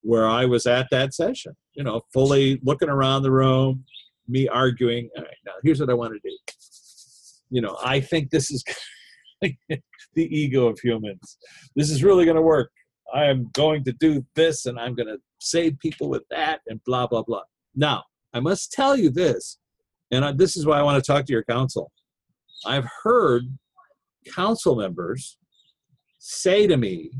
where I was at that session, you know, fully looking around the room, me arguing. All right, now here's what I want to do. You know, I think this is the ego of humans. This is really going to work. I am going to do this and I'm going to save people with that and blah, blah, blah. Now, I must tell you this, and I, this is why I want to talk to your council. I've heard council members say to me,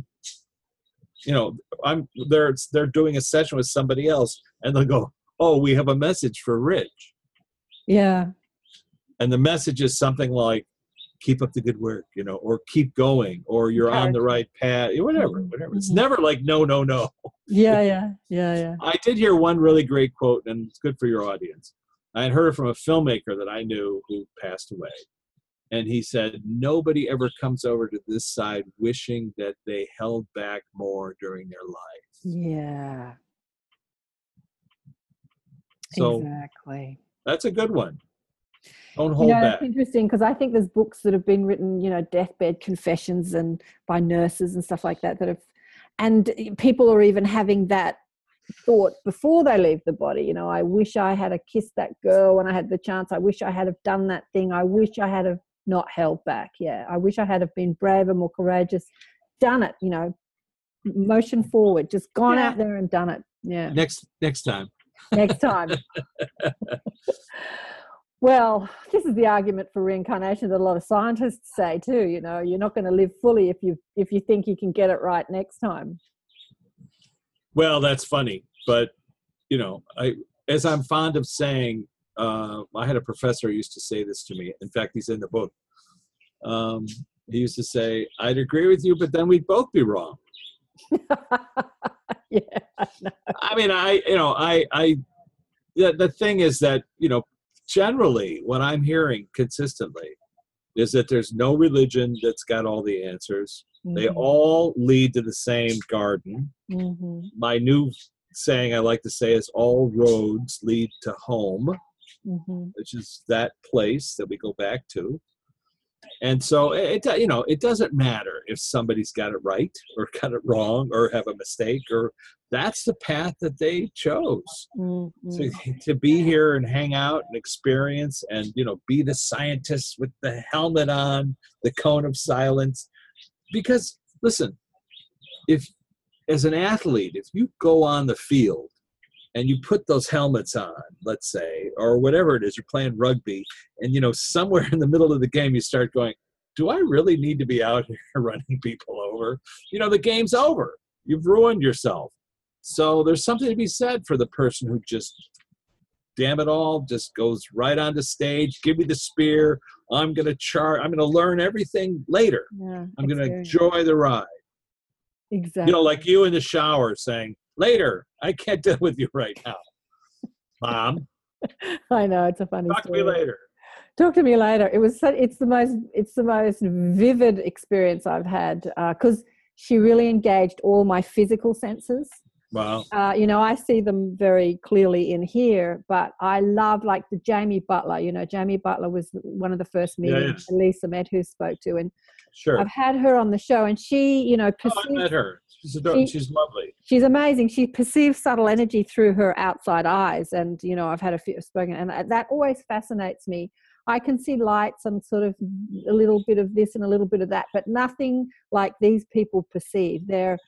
you know, I'm they're they're doing a session with somebody else, and they'll go, "Oh, we have a message for Rich," Yeah. and the message is something like, "Keep up the good work," you know, or "Keep going," or "You're on the right path," whatever, Mhm, whatever. It's mhm. never like, "No, no, no." Yeah. Yeah. Yeah. Yeah. I did hear one really great quote, and it's good for your audience. I had heard it from a filmmaker that I knew who passed away. And he said, Nobody ever comes over to this side wishing that they held back more during their life. Yeah. So exactly. that's a good one. Don't You hold know, back. it's interesting because I think there's books that have been written, you know, deathbed confessions and by nurses and stuff like that that have, and people are even having that thought before they leave the body. You know, I wish I had a kissed that girl when I had the chance. I wish I had have done that thing. I wish I had have not held back. Yeah, I wish I had have been braver, more courageous, done it. You know, motion forward, just gone Yeah. out there and done it. Yeah Next next time. next time. well, this is the argument for reincarnation that a lot of scientists say too. You know, you're not going to live fully if you if you think you can get it right next time. Well, that's funny, but you know, I as I'm fond of saying, uh, I had a professor who used to say this to me. In fact, he's in the book. Um, he used to say, "I'd agree with you, but then we'd both be wrong." yeah, I. I mean, I you know, I I the, the thing is that you know, generally, what I'm hearing consistently is that there's no religion that's got all the answers. They Mhm, all lead to the same garden. mhm, My new saying I like to say is all roads lead to home. Mhm. which is that place that we go back to. And so it, you know it doesn't matter if somebody's got it right or got it wrong or have a mistake or that's the path that they chose Mm, to, to be here and hang out and experience and you know be the scientist with the helmet on the cone of silence because listen if as an athlete if you go on the field and you put those helmets on let's say or whatever it is you're playing rugby and you know somewhere in the middle of the game you start going do i really need to be out here running people over? You know the game's over. You've ruined yourself. So there's something to be said for the person who just damn it all just goes right onto stage give me the spear i'm going to chart i'm going to learn everything later. Yeah, i'm going to enjoy the ride. Exactly. you know like you in the shower saying later i can't deal with you right now mom I know it's a funny talk to me story. later talk to me later it was it's the most it's the most vivid experience i've had because she really engaged all my physical senses wow uh, you know i see them very clearly in here but i love like the jamie butler you know jamie butler was one of the first Yeah, yes. lisa met who spoke to and Sure. I've had her on the show, and she, you know, Oh, I met her. She's ador- She- she's lovely. she's amazing. She perceives subtle energy through her outside eyes, and you know, I've had a few spoken, and that- that always fascinates me. I can see lights and sort of a little bit of this and a little bit of that, but nothing like these people perceive. Their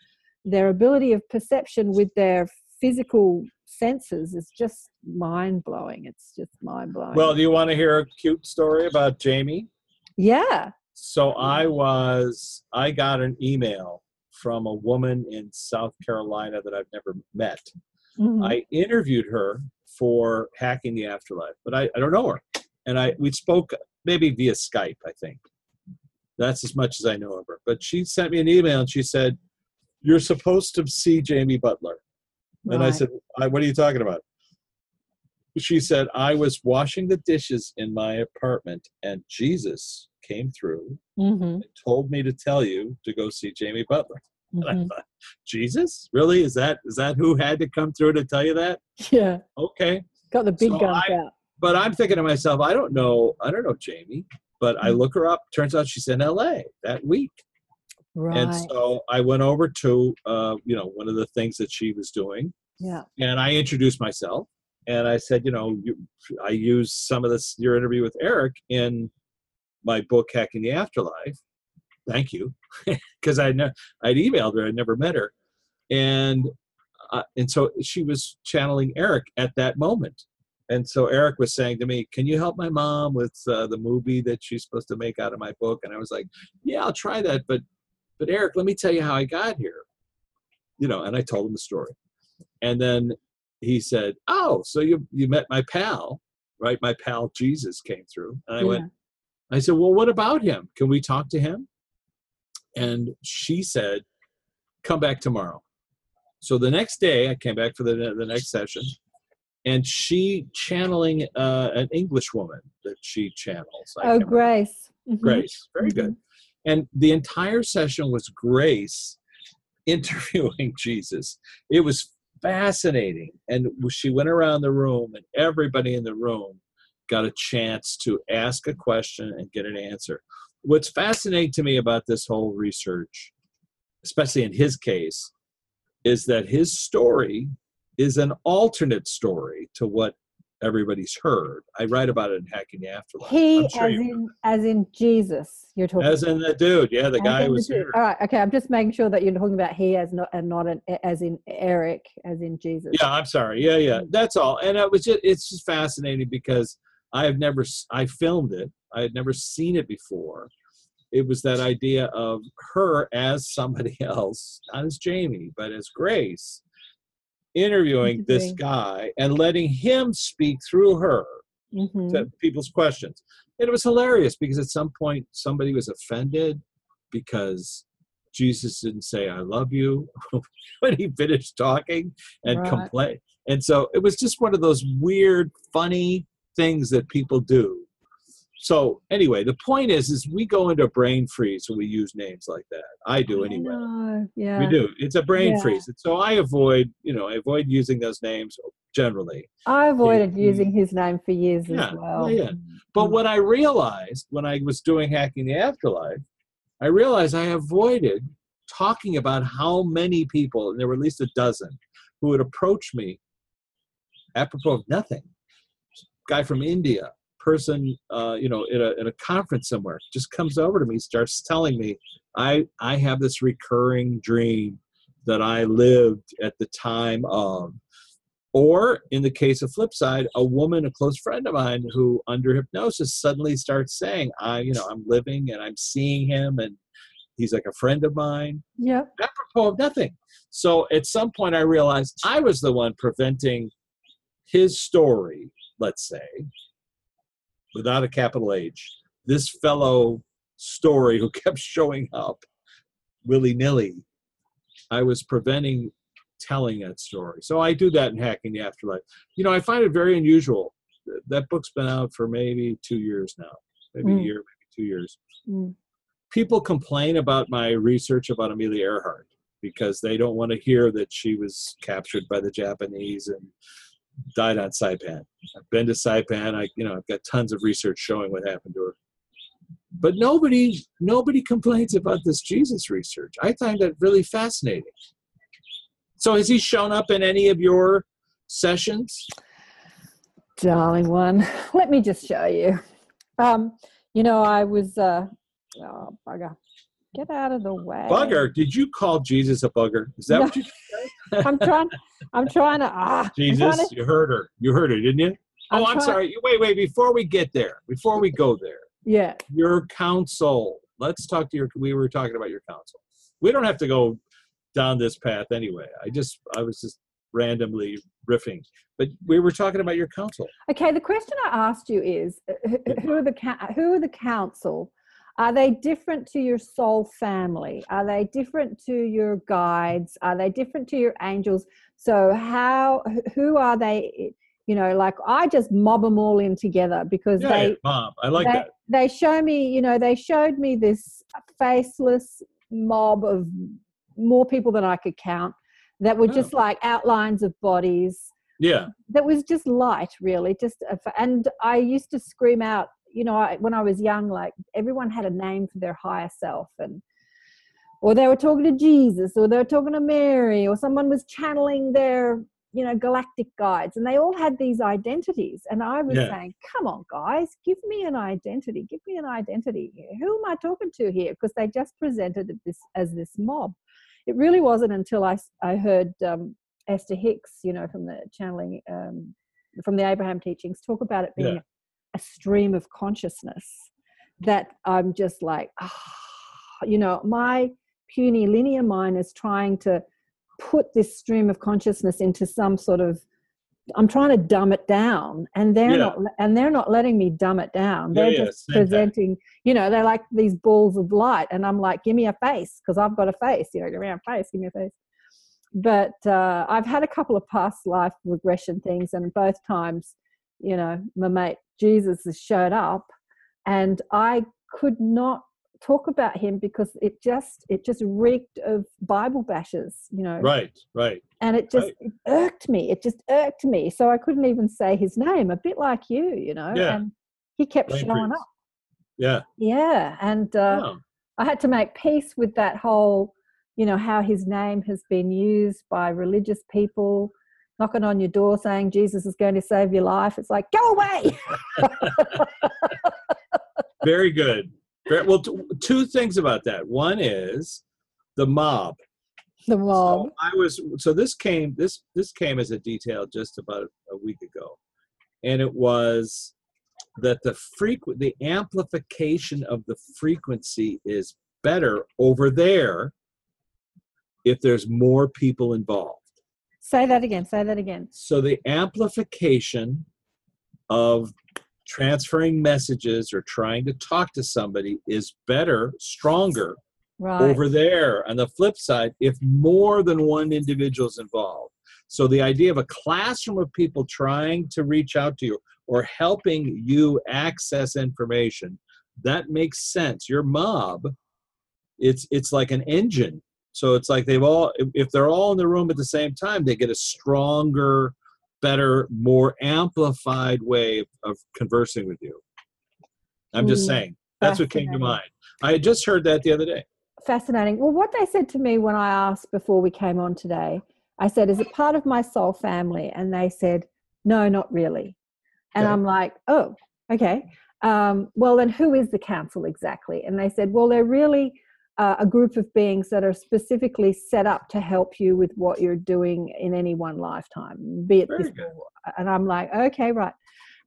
their ability of perception with their physical senses is just mind blowing. It's just mind blowing. Well, do you want to hear a cute story about Jamie? yeah. So I was I got an email from a woman in South Carolina that I've never met. Mhm. I interviewed her for Hacking the Afterlife, but I, I don't know her. And I we spoke maybe via Skype, I think. That's as much as I know of her. But she sent me an email and she said, You're supposed to see Jamie Butler. And I said, I, What are you talking about? She said, I was washing the dishes in my apartment and Jesus came through Mhm. and told me to tell you to go see Jamie Butler. And I Mhm. thought, Jesus? Really? Is that is that who had to come through to tell you that? Yeah. Okay. Got the big So guns I- out. But I'm thinking to myself, I don't know, I don't know Jamie. But I Mm. look her up. Turns out she's in LA that week. Right. And so I went over to uh, you know, one of the things that she was doing yeah. and I introduced myself and I said, you know, you, I used some of this your interview with Eric in my book Hacking the Afterlife. Thank you, because I ne- I'd emailed her, I'd never met her, and uh, and so she was channeling Eric at that moment. And so Eric was saying to me, "Can you help my mom with uh, the movie that she's supposed to make out of my book?" And I was like, "Yeah, I'll try that, but but Eric, let me tell you how I got here." You know, and I told him the story. And then he said, "Oh, so you you met my pal, right? My pal Jesus came through." And I went, I said, "Well, what about him? Can we talk to him?" And she said, "Come back tomorrow." So the next day, I came back for the the next session, and she channeling uh, an English woman that she channels. I Oh. Grace. Mhm. Grace, very good. And the entire session was Grace interviewing Jesus. It was fascinating. And she went around the room, and everybody in the room got a chance to ask a question and get an answer. What's fascinating to me about this whole research, especially in his case, is that his story is an alternate story to what everybody's heard. I write about it in Hacking the Afterlife. He, sure as in, as in Jesus, you're talking. as in the dude, yeah, the As guy who was here. All right. Okay. I'm just making sure that you're talking about he as not and not an, as in Eric, as in Jesus. Yeah, I'm sorry. Yeah, yeah, mm. that's all. And it was just, it's just fascinating because I have never, I filmed it. I had never seen it before. It was that idea of her as somebody else, not as Jamie, but as Grace, interviewing this guy and letting him speak through her Mhm. to people's questions. And it was hilarious because at some point somebody was offended because Jesus didn't say "I love you" when he finished talking and Right. complain. And so it was just one of those weird, funny things that people do. So anyway, the point is, is we go into a brain freeze when we use names like that. I do anyway. know, Yeah. We do. It's a brain Yeah. freeze. And so I avoid, you know, I avoid using those names generally. I avoided Mm. using his name for years Yeah, as well. yeah, yeah. But Mm. what I realized when I was doing Hacking the Afterlife, I realized I avoided talking about how many people, and there were at least a dozen, who would approach me apropos of nothing. Guy from India, person, uh, you know, in a, in a conference somewhere, just comes over to me, starts telling me, I, I have this recurring dream that I lived at the time of. Or in the case of flip side, a woman, a close friend of mine who under hypnosis suddenly starts saying, I, you know, I'm living and I'm seeing him and he's like a friend of mine. Yeah. Apropos of nothing. So at some point I realized I was the one preventing his story, let's say, without a capital H, this fellow story who kept showing up willy nilly. I was preventing telling that story. So I do that in Hacking the Afterlife. You know, I find it very unusual. That book's been out for maybe two years now, maybe a Mm. year, maybe two years. Mm. People complain about my research about Amelia Earhart because they don't want to hear that she was captured by the Japanese and died on Saipan. I've been to Saipan. I, you know, I've got tons of research showing what happened to her. but nobody nobody complains about this Jesus research. I find that really fascinating. So has he shown up in any of your sessions? darling one. Let me just show you. Um, you know, I was uh oh bugger. Get out of the way. Bugger, did you call Jesus a bugger? Is that No. what you said? I'm trying I'm trying to ah Jesus, to- you heard her. You heard her, didn't you? I'm oh, I'm trying- sorry. Wait, wait, before we get there, before we go there, Yeah. your counsel. Let's talk to your we were talking about your counsel. We don't have to go down this path anyway. I just I was just randomly riffing. But we were talking about your counsel. Okay, the question I asked you is who- who are the who are the council? Are they different to your soul family? Are they different to your guides? Are they different to your angels? So how who are they? You know, like I just mob them all in together because Yeah, they yeah, mom. I like they, that. they show me, you know, they showed me this faceless mob of more people than I could count that were Oh. just like outlines of bodies Yeah. that was just light really just and i used to scream out you know I, when i was young like everyone had a name for their higher self and or they were talking to jesus or they were talking to mary or someone was channeling their you know galactic guides and they all had these identities and i was Yeah. saying come on guys give me an identity give me an identity who am i talking to here because they just presented this as this mob it really wasn't until i i heard um, esther hicks you know from the channeling um, from the abraham teachings talk about it being Yeah. A stream of consciousness that i'm just like ah, you know my puny linear mind is trying to put this stream of consciousness into some sort of i'm trying to dumb it down and they're Yeah. not and they're not letting me dumb it down they're yeah, just thing. presenting you know they're like these balls of light and i'm like give me a face because i've got a face you know give me a face give me a face but uh, i've had a couple of past life regression things and both times you know my mate jesus has showed up and i could not talk about him because it just it just reeked of bible bashes you know Right, right. and it just Right. it irked me it just irked me so i couldn't even say his name a bit like you you know Yeah. and he kept Lane showing up Yeah. yeah and uh, Oh, I had to make peace with that whole, you know, how his name has been used by religious people knocking on your door saying Jesus is going to save your life. It's like, go away. very good. Well, two things about that. One is the mob. the mob. So I was so this came this this came as a detail just about a week ago, and it was that the frequent the amplification of the frequency is better over there if there's more people involved. Say that again. Say that again. So the amplification of transferring messages or trying to talk to somebody is better, stronger Right. over there on the flip side if more than one individual is involved so the idea of a classroom of people trying to reach out to you or helping you access information that makes sense your mob it's it's like an engine so it's like they've all if- they're all in the room at the same time they get a stronger better more amplified way of, conversing with you i'm just Mm, saying that's what came to mind i had just heard that the other day Fascinating. Well, what they said to me when I asked before we came on today, I said, Is it part of my soul family? And they said, No, not really. And Okay. I'm like, Oh, okay. Um, well, then who is the council exactly? And they said, Well, they're really uh, a group of beings that are specifically set up to help you with what you're doing in any one lifetime, be it Very this. good. And I'm like, Okay, right.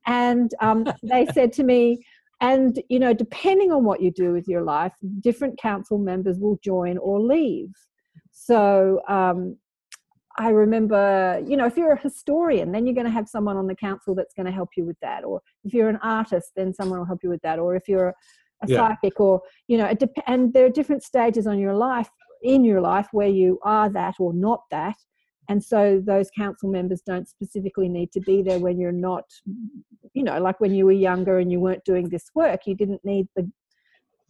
And um, they said to me, and you know depending on what you do with your life different council members will join or leave so um, i remember you know if you're a historian then you're going to have someone on the council that's going to help you with that or if you're an artist then someone will help you with that or if you're a Yeah. psychic or you know it dep- and there are different stages on your life in your life where you are that or not that and so those council members don't specifically need to be there when you're not you know like when you were younger and you weren't doing this work you didn't need the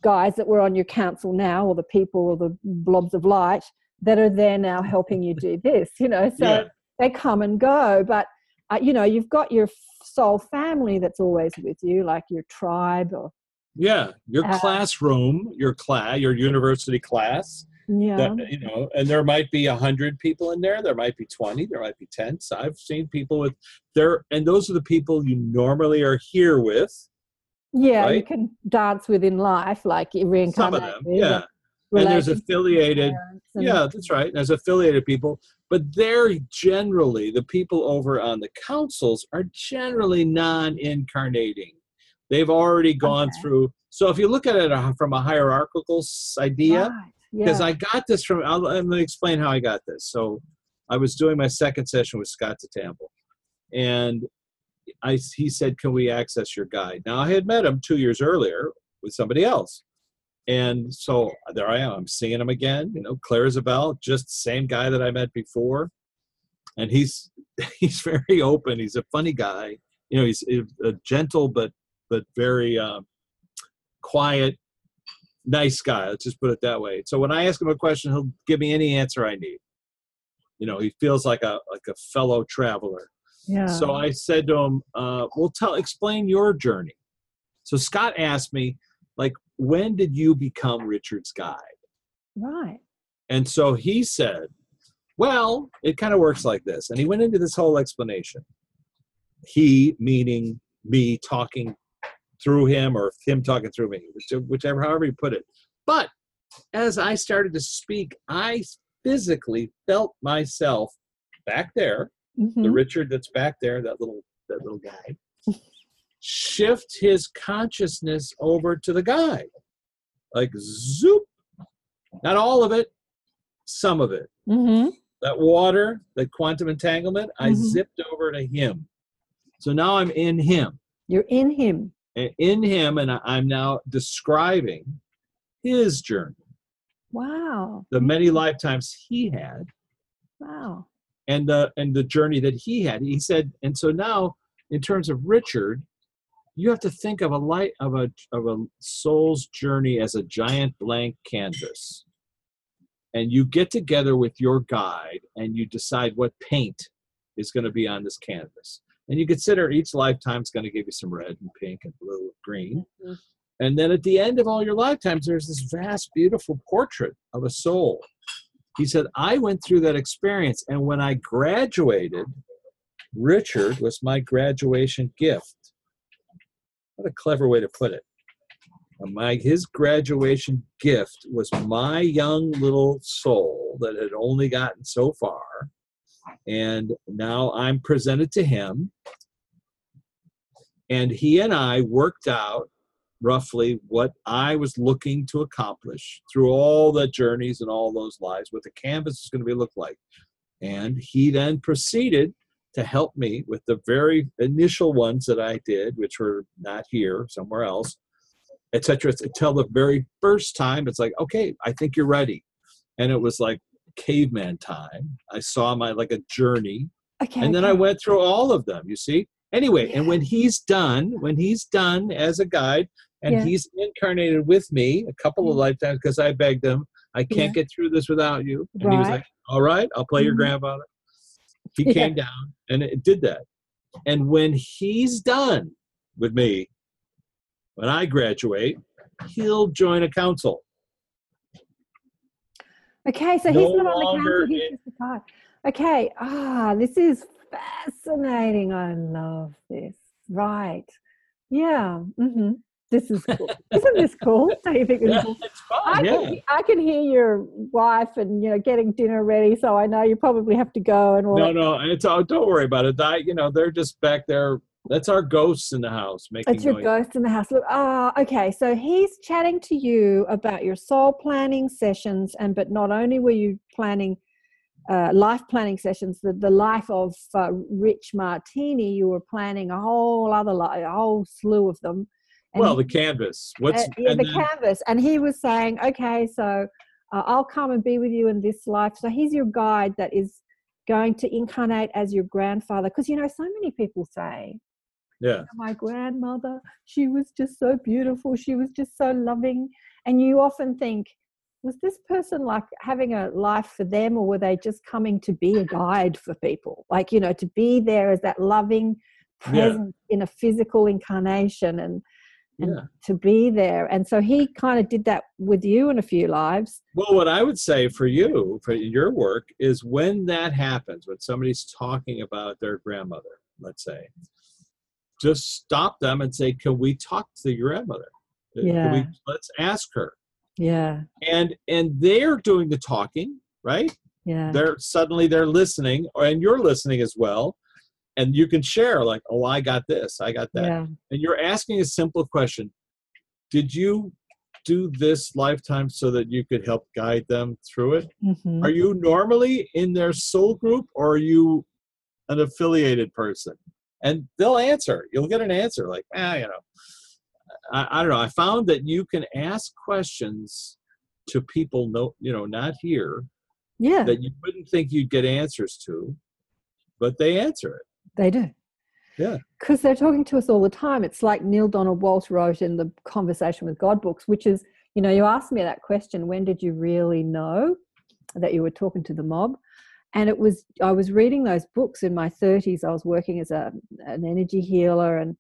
guys that were on your council now or the people or the blobs of light that are there now helping you do this you know so Yeah. they come and go but uh, you know you've got your soul family that's always with you like your tribe or Yeah, your Uh, classroom, your class, your university class. Yeah. That, you know, and there might be a hundred people in there. There might be twenty. There might be ten. So I've seen people with there, and those are the people you normally are here with. yeah, you can dance within life, like you Some reincarnate. of them, yeah. and And there's affiliated. and- Yeah, that's right. There's affiliated people, but they're generally the people over on the councils are generally non-incarnating. They've already gone Okay. through. So if you look at it uh, from a hierarchical idea, Right, because yeah. I got this from. I'll, let me explain how I got this. So, I was doing my second session with Scott DeTamble, and I he said, "Can we access your guide?" Now I had met him two years earlier with somebody else, and so there I am. I'm seeing him again. You know, Claire Isabel, just the same guy that I met before, and he's he's very open. He's a funny guy. You know, he's a gentle but but very um, quiet nice guy. Let's just put it that way. So when I ask him a question, he'll give me any answer I need. You know, he feels like a like a fellow traveler. yeah. So I said to him, uh, "Well, tell explain your journey." So Scott asked me, like, when did you become Richard's guide? right. And so he said, "Well, it kind of works like this." And he went into this whole explanation. He meaning me talking through him or him talking through me, whichever, however you put it. But as I started to speak, I physically felt myself back there, the Mhm. Richard that's back there, that little that little guy, shift his consciousness over to the guy, like zoop. Not all of it, some of it. Mhm. That water, that quantum entanglement, I Mhm. zipped over to him. So now I'm in him You're in him. And in him and i'm now describing his journey. Wow. the many lifetimes he had. Wow. and the and the journey that he had. He said and so now in terms of richard you have to think of a light of a of a soul's journey as a giant blank canvas. And you get together with your guide and you decide what paint is going to be on this canvas and you consider each lifetime is going to give you some red and pink and blue and green. Mhm. and then at the end of all your lifetimes there's this vast beautiful portrait of a soul. He said i went through that experience and when i graduated richard was my graduation gift. What a clever way to put it. My his graduation gift was my young little soul that had only gotten so far and now i'm presented to him. And he and i worked out roughly what i was looking to accomplish through all the journeys and all those lives what the canvas is going to be look like. And he then proceeded to help me with the very initial ones that i did which were not here somewhere else etc until the very first time it's like okay i think you're ready. And it was like caveman time i saw my like a journey Okay. and then I went through all of them. You see. Anyway, and when he's done, when he's done as a guide, and Yeah. he's incarnated with me a couple of lifetimes because I begged him, I can't get through this without you. And he was Right. like, "All right, I'll play your Mhm. grandfather." He Yeah. came down and it did that. And when he's done with me, when I graduate, he'll join a council. Okay, so No he's not on the council, he's just a. Okay, ah, this is fascinating. I love this. Right. Yeah. Mm-hmm. This is cool. Isn't this cool? Don't you think Yeah, cool? it's fun. I, yeah. can, I can hear your wife and you know getting dinner ready, so I know you probably have to go and all. No, that. no, it's all, don't worry about it. I, you know, they're just back there. That's our ghosts in the house making It's your noise. ghost in the house. Look, ah, okay. So he's chatting to you about your soul planning sessions, and but not only were you planning uh, life planning sessions, the, the life of uh, Rich Martini, you were planning a whole other li a whole slew of them. And Well, he- the canvas. What's uh, yeah, the then- canvas. And he was saying, okay, so uh, I'll come and be with you in this life. So he's your guide that is going to incarnate as your grandfather. Because, you know, so many people say, yeah, my grandmother, she was just so beautiful. She was just so loving. And you often think, was this person like having a life for them or were they just coming to be a guide for people? Like, you know, to be there as that loving Yeah. presence in a physical incarnation and and Yeah. to be there. And so he kind of did that with you in a few lives. Well, what I would say for you, for your work, is when that happens, when somebody's talking about their grandmother, let's say, just stop them and say, "Can we talk to your grandmother? Can Yeah. we, let's ask her." Yeah, And and they're doing the talking, right? yeah, They're suddenly they're listening, or and you're listening as well, and you can share like, "Oh, I got this, I got that," yeah, and you're asking a simple question did you do this lifetime so that you could help guide them through it mhm. are you normally in their soul group or are you an affiliated person and they'll answer you'll get an answer like ah you know I, I don't know i found that you can ask questions to people no you know not here yeah. that you wouldn't think you'd get answers to but they answer it They do. Yeah. Because they're talking to us all the time. It's like Neale Donald Walsch wrote in the Conversation with God books, which is, you know, you asked me that question, when did you really know that you were talking to the mob? And it was, I was reading those books in my 30s. I was working as a, an energy healer. And,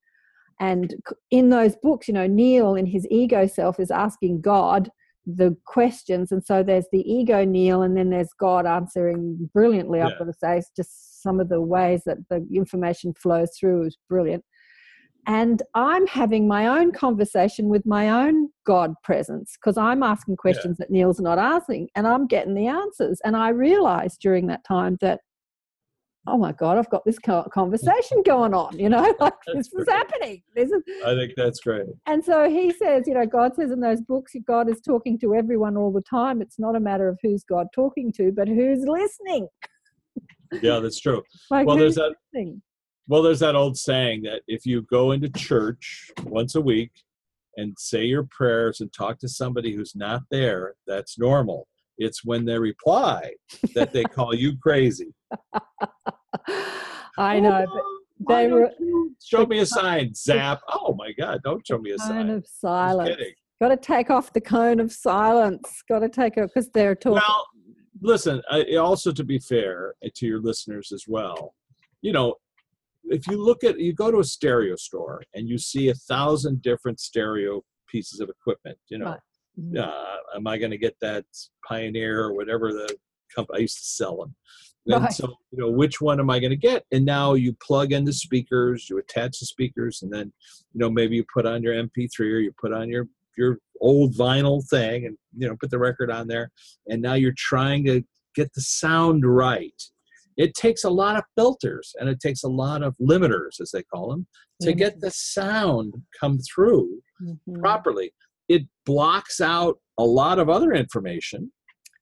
and in those books, you know, Neale in his ego self is asking God the questions. And so there's the ego Neale, and then there's God answering brilliantly. I've got to say, it's just some of the ways that the information flows through is brilliant. And I'm having my own conversation with my own God presence because I'm asking questions that Neale's not asking and I'm getting the answers. And I realized during that time that, oh my God, I've got this conversation going on, you know, like this is great. happening. This is, i think that's great and so he says, you know, God says in those books, God is talking to everyone all the time. It's not a matter of who's God talking to, but who's listening. yeah that's true Like Well, there's that- listening? Well, there's that old saying that if you go into church once a week and say your prayers and talk to somebody who's not there, that's normal. It's when they reply that they call you crazy. I know, but they were show me a sign. Zap. Oh my God! Don't show me a cone sign. of silence. Got to take off the cone of silence. Got to take it because they're talking. Well, listen. I, also, to be fair uh, to your listeners as well, you know, if you look at you go to a stereo store and you see a thousand different stereo pieces of equipment, you know, Right. Mhm. uh, am I going to get that Pioneer or whatever the company I used to sell them? And Right. so, you know, which one am I going to get? And now you plug in the speakers, you attach the speakers, and then, you know, maybe you put on your MP3 or you put on your your old vinyl thing, and you know, put the record on there. And now you're trying to get the sound right. It takes a lot of filters and it takes a lot of limiters, as they call them, to get the sound come through Mhm. properly. It blocks out a lot of other information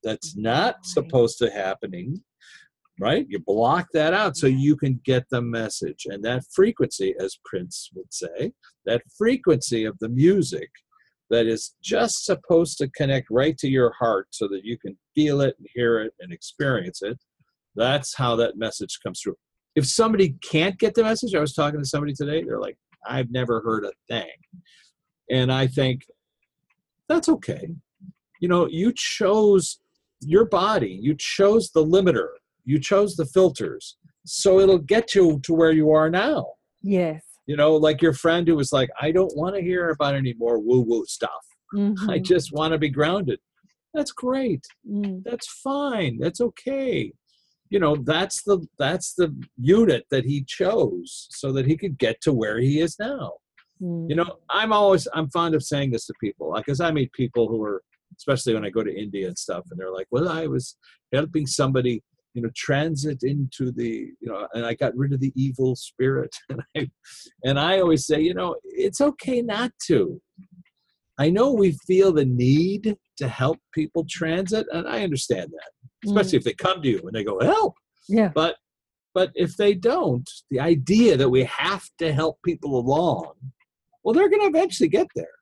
that's not Right. supposed to happening, right? You block that out so you can get the message. And that frequency, as Prince would say, that frequency of the music that is just supposed to connect right to your heart so that you can feel it and hear it and experience it. That's how that message comes through. If somebody can't get the message, I was talking to somebody today, they're like, I've never heard a thing. And I think that's okay. You know, you chose your body, you chose the limiter, you chose the filters. So it'll get you to where you are now. Yes. You know, like your friend who was like, I don't want to hear about any more woo woo stuff. I Mhm. just want to be grounded. That's great. Mm. That's fine. That's okay. You know, that's the that's the unit that he chose so that he could get to where he is now. Mm. you know i'm always i'm fond of saying this to people because i meet people who are especially when i go to india and stuff and they're like well i was helping somebody you know transit into the you know and i got rid of the evil spirit. And i and i always say you know it's okay not to. I know we feel the need to help people transit and i understand that especially if they come to you and they go help Yeah. but but if they don't the idea that we have to help people along well they're going to eventually get there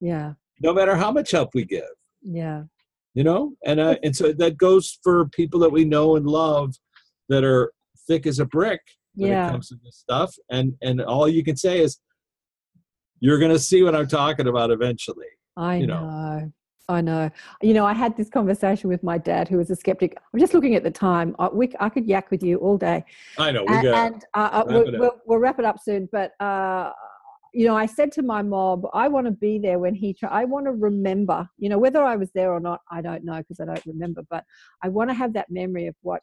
Yeah. no matter how much help we give Yeah. you know and uh, and so that goes for people that we know and love that are thick as a brick when Yeah. it comes to this stuff and and all you can say is you're going to see what i'm talking about eventually I you know. know. I know. You know, I had this conversation with my dad, who was a skeptic. I'm just looking at the time. I, we, I could yak with you all day. i know we A- got and uh, uh, wrap we'll, we'll, we'll wrap it up soon. But uh, you know, I said to my mob, I want to be there when he, tra- I want to remember, you know, whether I was there or not, I don't know because I don't remember, but I want to have that memory of what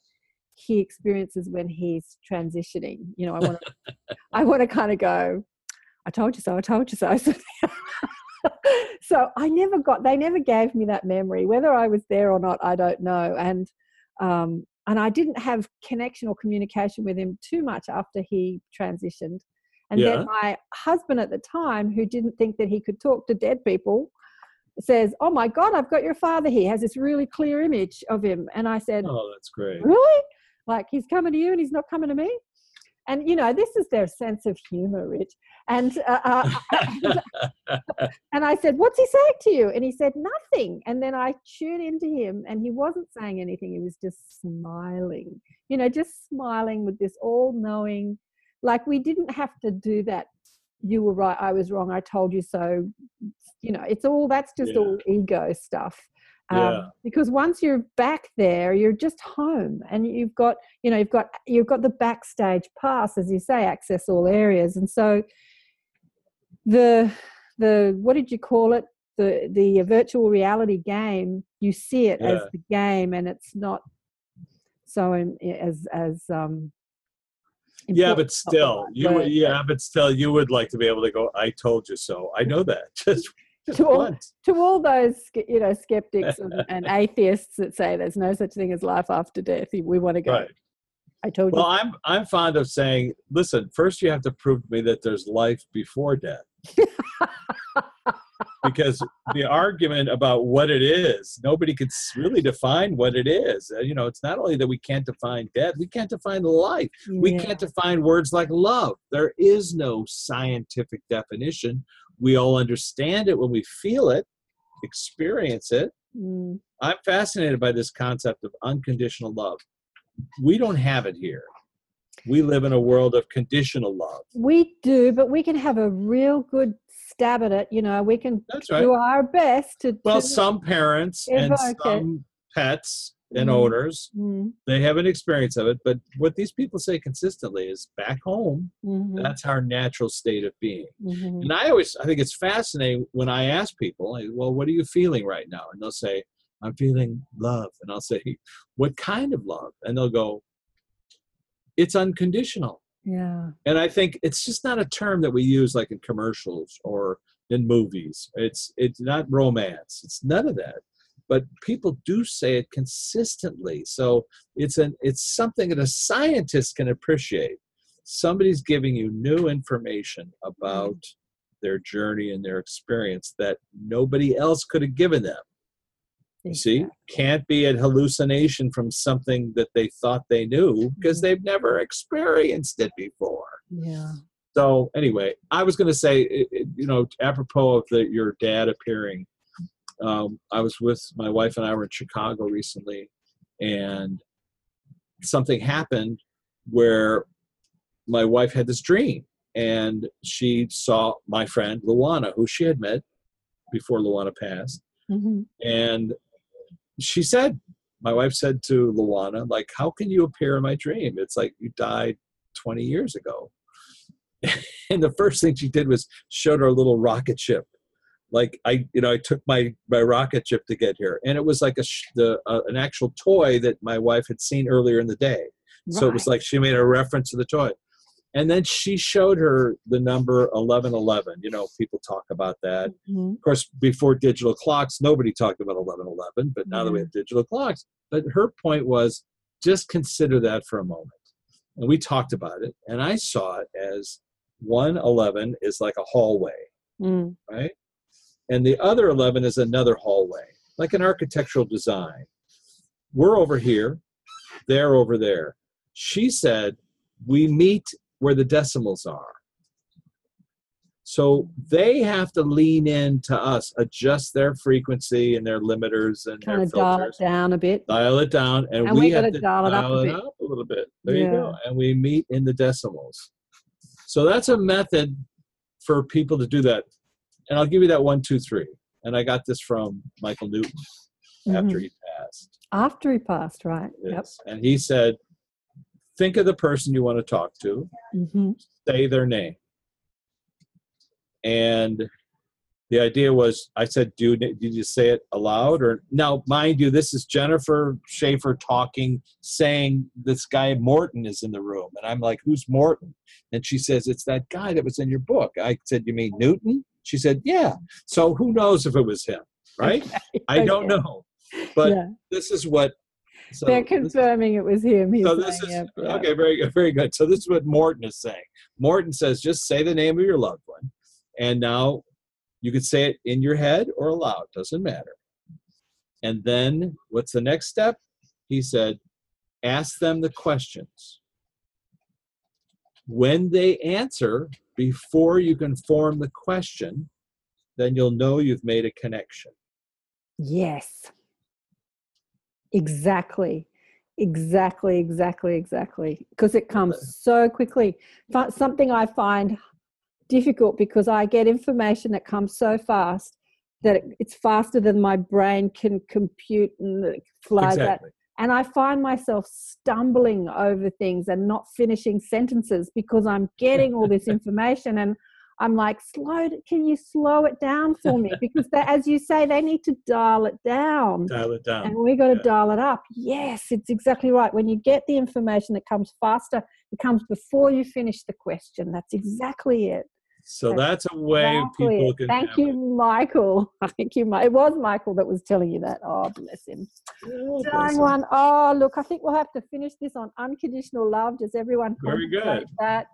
he experiences when he's transitioning. You know, I want to, I want to kind of go, I told you so, I told you so. so I never got, they never gave me that memory. Whether I was there or not, I don't know. And, um, and I didn't have connection or communication with him too much after he transitioned. And Yeah. then my husband at the time, who didn't think that he could talk to dead people, says, "Oh my God, I've got your father here. He has this really clear image of him." And I said, Oh, that's great. really like he's coming to you and he's not coming to me and you know this is their sense of humor rich. And uh, uh, and i said what's he saying to you? And he said nothing. And then i tuned into him and he wasn't saying anything. He was just smiling you know just smiling with this all-knowing like we didn't have to do that. You were right. I was wrong. I told you so. You know it's all that's just Yeah. all ego stuff um, Yeah. because once you're back there you're just home and you've got you know you've got you've got the backstage pass as you say access all areas and so the the what did you call it the the virtual reality game you see it as the game and it's not so in, as as um yeah, but still, you would, yeah, but still, you would like to be able to go. I told you so. I know that. Just, just To all- to all those you know skeptics and, and atheists that say there's no such thing as life after death we want to go Right. i told you Well, I'm I'm fond of saying, listen, first you have to prove to me that there's life before death. because the argument about what it is, nobody could really define what it is. Uh, You know, it's not only that we can't define death, we can't define life. We can't define words like love. There is no scientific definition. We all understand it when we feel it, experience it. Mm. I'm fascinated by this concept of unconditional love. We don't have it here. We live in a world of conditional love. We do, but we can have a real good stab at it. You know, we can That's right. do our best to. Well, to some parents and Evoke it. some pets and Mhm. owners, Mm, they have an experience of it. But what these people say consistently is back home, mhm, that's our natural state of being. mhm. And I always, I think it's fascinating when I ask people, like, well, what are you feeling right now? And they'll say, I'm feeling love. And I'll say, what kind of love? And they'll go, it's unconditional. Yeah. And I think it's just not a term that we use like in commercials or in movies. It's it's not romance. It's none of that. But people do say it consistently. So it's an it's something that a scientist can appreciate. Somebody's giving you new information about their journey and their experience that nobody else could have given them. You see, can't be a hallucination from something that they thought they knew because Mhm. they've never experienced it before. Yeah. So anyway, I was going to say, you know, apropos of the, your dad appearing, um, I was with my wife and I were in Chicago recently, and something happened where my wife had this dream, and she saw my friend Luana, who she had met before Luana passed, hmm and she said, my wife said to Luana, like, how can you appear in my dream? It's like you died 20 years ago. and the first thing she did was showed her a little rocket ship. Like I, you know, I took my my rocket ship to get here, and it was like a sh- the uh, an actual toy that my wife had seen earlier in the day. So it was like she made a reference to the toy. And then she showed her the number 1111. You know, people talk about that. Mhm. Of course, before digital clocks, nobody talked about 1111, but now that we have digital clocks. But her point was just consider that for a moment. And we talked about it, and I saw it as 111 is like a hallway, Mm. right? And the other 11 is another hallway, like an architectural design. We're over here, they're over there. She said, we meet where the decimals are. So they have to lean in to us, adjust their frequency and their limiters and Kind their of dial it down a bit. dial it down, and, And we we have gotta dial it up a it bit. up a little bit. There you go, and we meet in the decimals. So that's a method for people to do that, and I'll give you that one, two, three. And I got this from Michael Newton after Mhm. he passed. After he passed, right? Yep. And he said, think of the person you want to talk to, hmm say their name. and the idea was I said, "Do did you say it aloud or now?" Mind you, this is Jennifer Shaffer talking, saying this guy Morton is in the room, and I'm like, "Who's Morton?" And she says, "It's that guy that was in your book." I said, "You mean Newton?" She said, "Yeah." So who knows if it was him, right? I don't Okay. know, but Yeah. this is what. So They're this- confirming it was him. He's so this is yeah, yeah. okay. Very good. Very good. So this is what Morton is saying. Morton says, just say the name of your loved one, and now you could say it in your head or aloud. Doesn't matter. And then what's the next step? He said, ask them the questions. When they answer before you can form the question, then you'll know you've made a connection. Yes. Exactly. Exactly, exactly, exactly. Because it comes so quickly. Something I find difficult because I get information that comes so fast that it's faster than my brain can compute and it flies out. And I find myself stumbling over things and not finishing sentences because I'm getting all this information and I'm like, slow, can you slow it down for me? Because they, as you say, they need to dial it down Dial it down. and we got to yeah. dial it up. Yes, it's exactly right. When you get the information that comes faster, it comes before you finish the question. That's exactly it. So That's a way Exactly people can. Thank you, it. Michael. Thank you, It was Michael that was telling you that. Oh, bless him. Oh, bless him. one. Oh, look, I think we'll have to finish this on unconditional love. Does everyone Very good. that?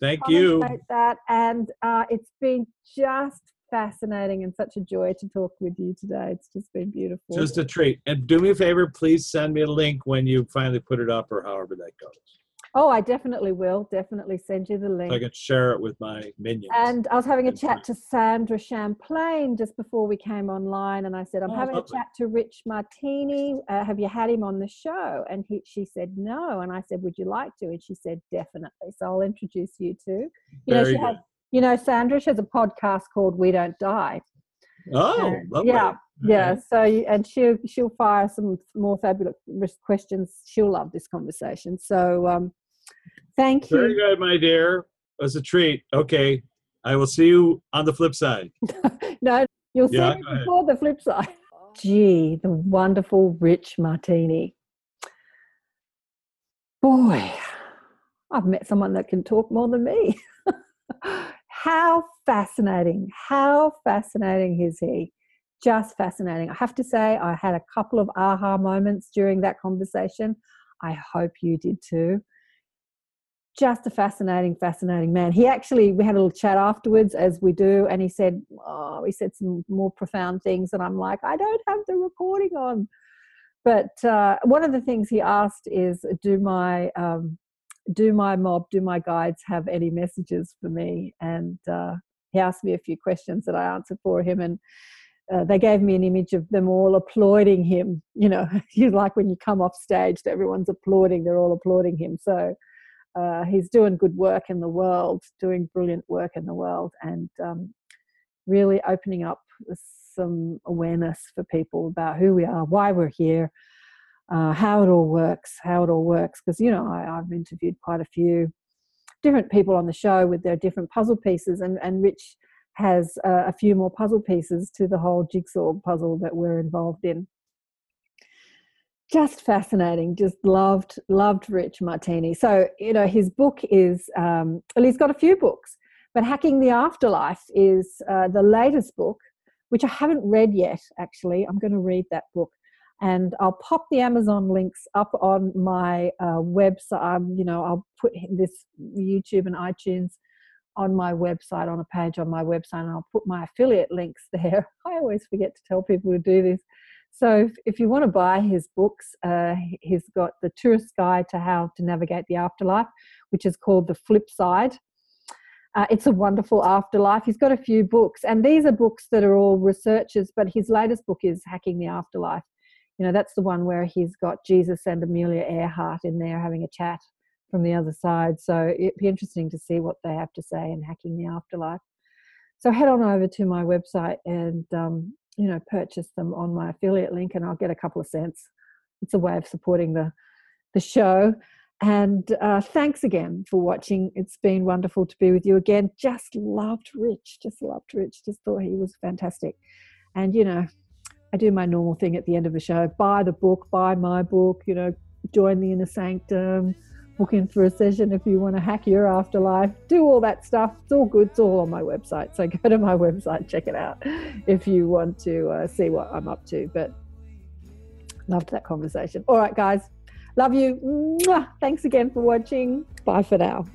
Thank you. That. And uh, it's been just fascinating and such a joy to talk with you today. It's just been beautiful. Just a treat. And do me a favor, please send me a link when you finally put it up or however that goes. Oh, I definitely will. Definitely send you the link. So I can share it with my minions. And I was having a chat to Sandra Champlain just before we came online, and I said, "I'm Oh, having lovely. a chat to Rich Martini. Uh, have you had him on the show?" And he, she said, "No." And I said, "Would you like to?" And she said, "Definitely." So I'll introduce you to. You know, Very she has. You know, Sandra. She has a podcast called "We Don't Die." Oh, lovely. yeah. Yeah. So and she'll she'll fire some more fabulous questions. She'll love this conversation. So um, thank you. Very good, my dear. It was a treat. Okay. I will see you on the flip side. no, you'll see Yeah, me before the flip side. Gee, the wonderful Rich Martini. Boy, I've met someone that can talk more than me. how fascinating. How fascinating is he? Just fascinating. I have to say, I had a couple of aha moments during that conversation. I hope you did too just a fascinating, fascinating man. He actually, we had a little chat afterwards, as we do, and he said, "Oh, he said some more profound things," and I'm like, "I don't have the recording on." But uh, one of the things he asked is, "Do my um, do my mob, do my guides have any messages for me?" And uh, he asked me a few questions that I answered for him, and uh, they gave me an image of them all applauding him. You know, you like when you come off stage, everyone's applauding; they're all applauding him. So uh, he's doing good work in the world, doing brilliant work in the world, and um, really opening up some awareness for people about who we are, why we're here, uh, how it all works, how it all works. Because you know, I, I've interviewed quite a few different people on the show with their different puzzle pieces, and and Rich has uh, a few more puzzle pieces to the whole jigsaw puzzle that we're involved in just fascinating just loved loved rich martini. So you know his book is um well he's got a few books but hacking the afterlife is uh, the latest book which i haven't read yet actually. I'm going to read that book and i'll pop the amazon links up on my uh, website you know i'll put this youtube and itunes on my website on a page on my website and i'll put my affiliate links there. I always forget to tell people to do this so if, if you want to buy his books, uh, he's got the Tourist Guide to How to Navigate the Afterlife, which is called The Flip Side. Uh, it's a wonderful afterlife. He's got a few books, and these are books that are all researchers, but his latest book is Hacking the Afterlife. You know, that's the one where he's got Jesus and Amelia Earhart in there having a chat from the other side. So it'd be interesting to see what they have to say in Hacking the Afterlife. So head on over to my website and um, you know purchase them on my affiliate link and i'll get a couple of cents it's a way of supporting the the show And uh, thanks again for watching. It's been wonderful to be with you again. Just loved Rich. Just loved Rich. Just thought he was fantastic. And, you know, I do my normal thing at the end of the show buy the book, buy my book, you know, join the inner sanctum, book in for a session if you want to hack your afterlife, do all that stuff. It's all good. It's all on my website. So go to my website, check it out if you want to uh, see what I'm up to. But loved that conversation. All right, guys. Love you. Mwah. Thanks again for watching. Bye for now.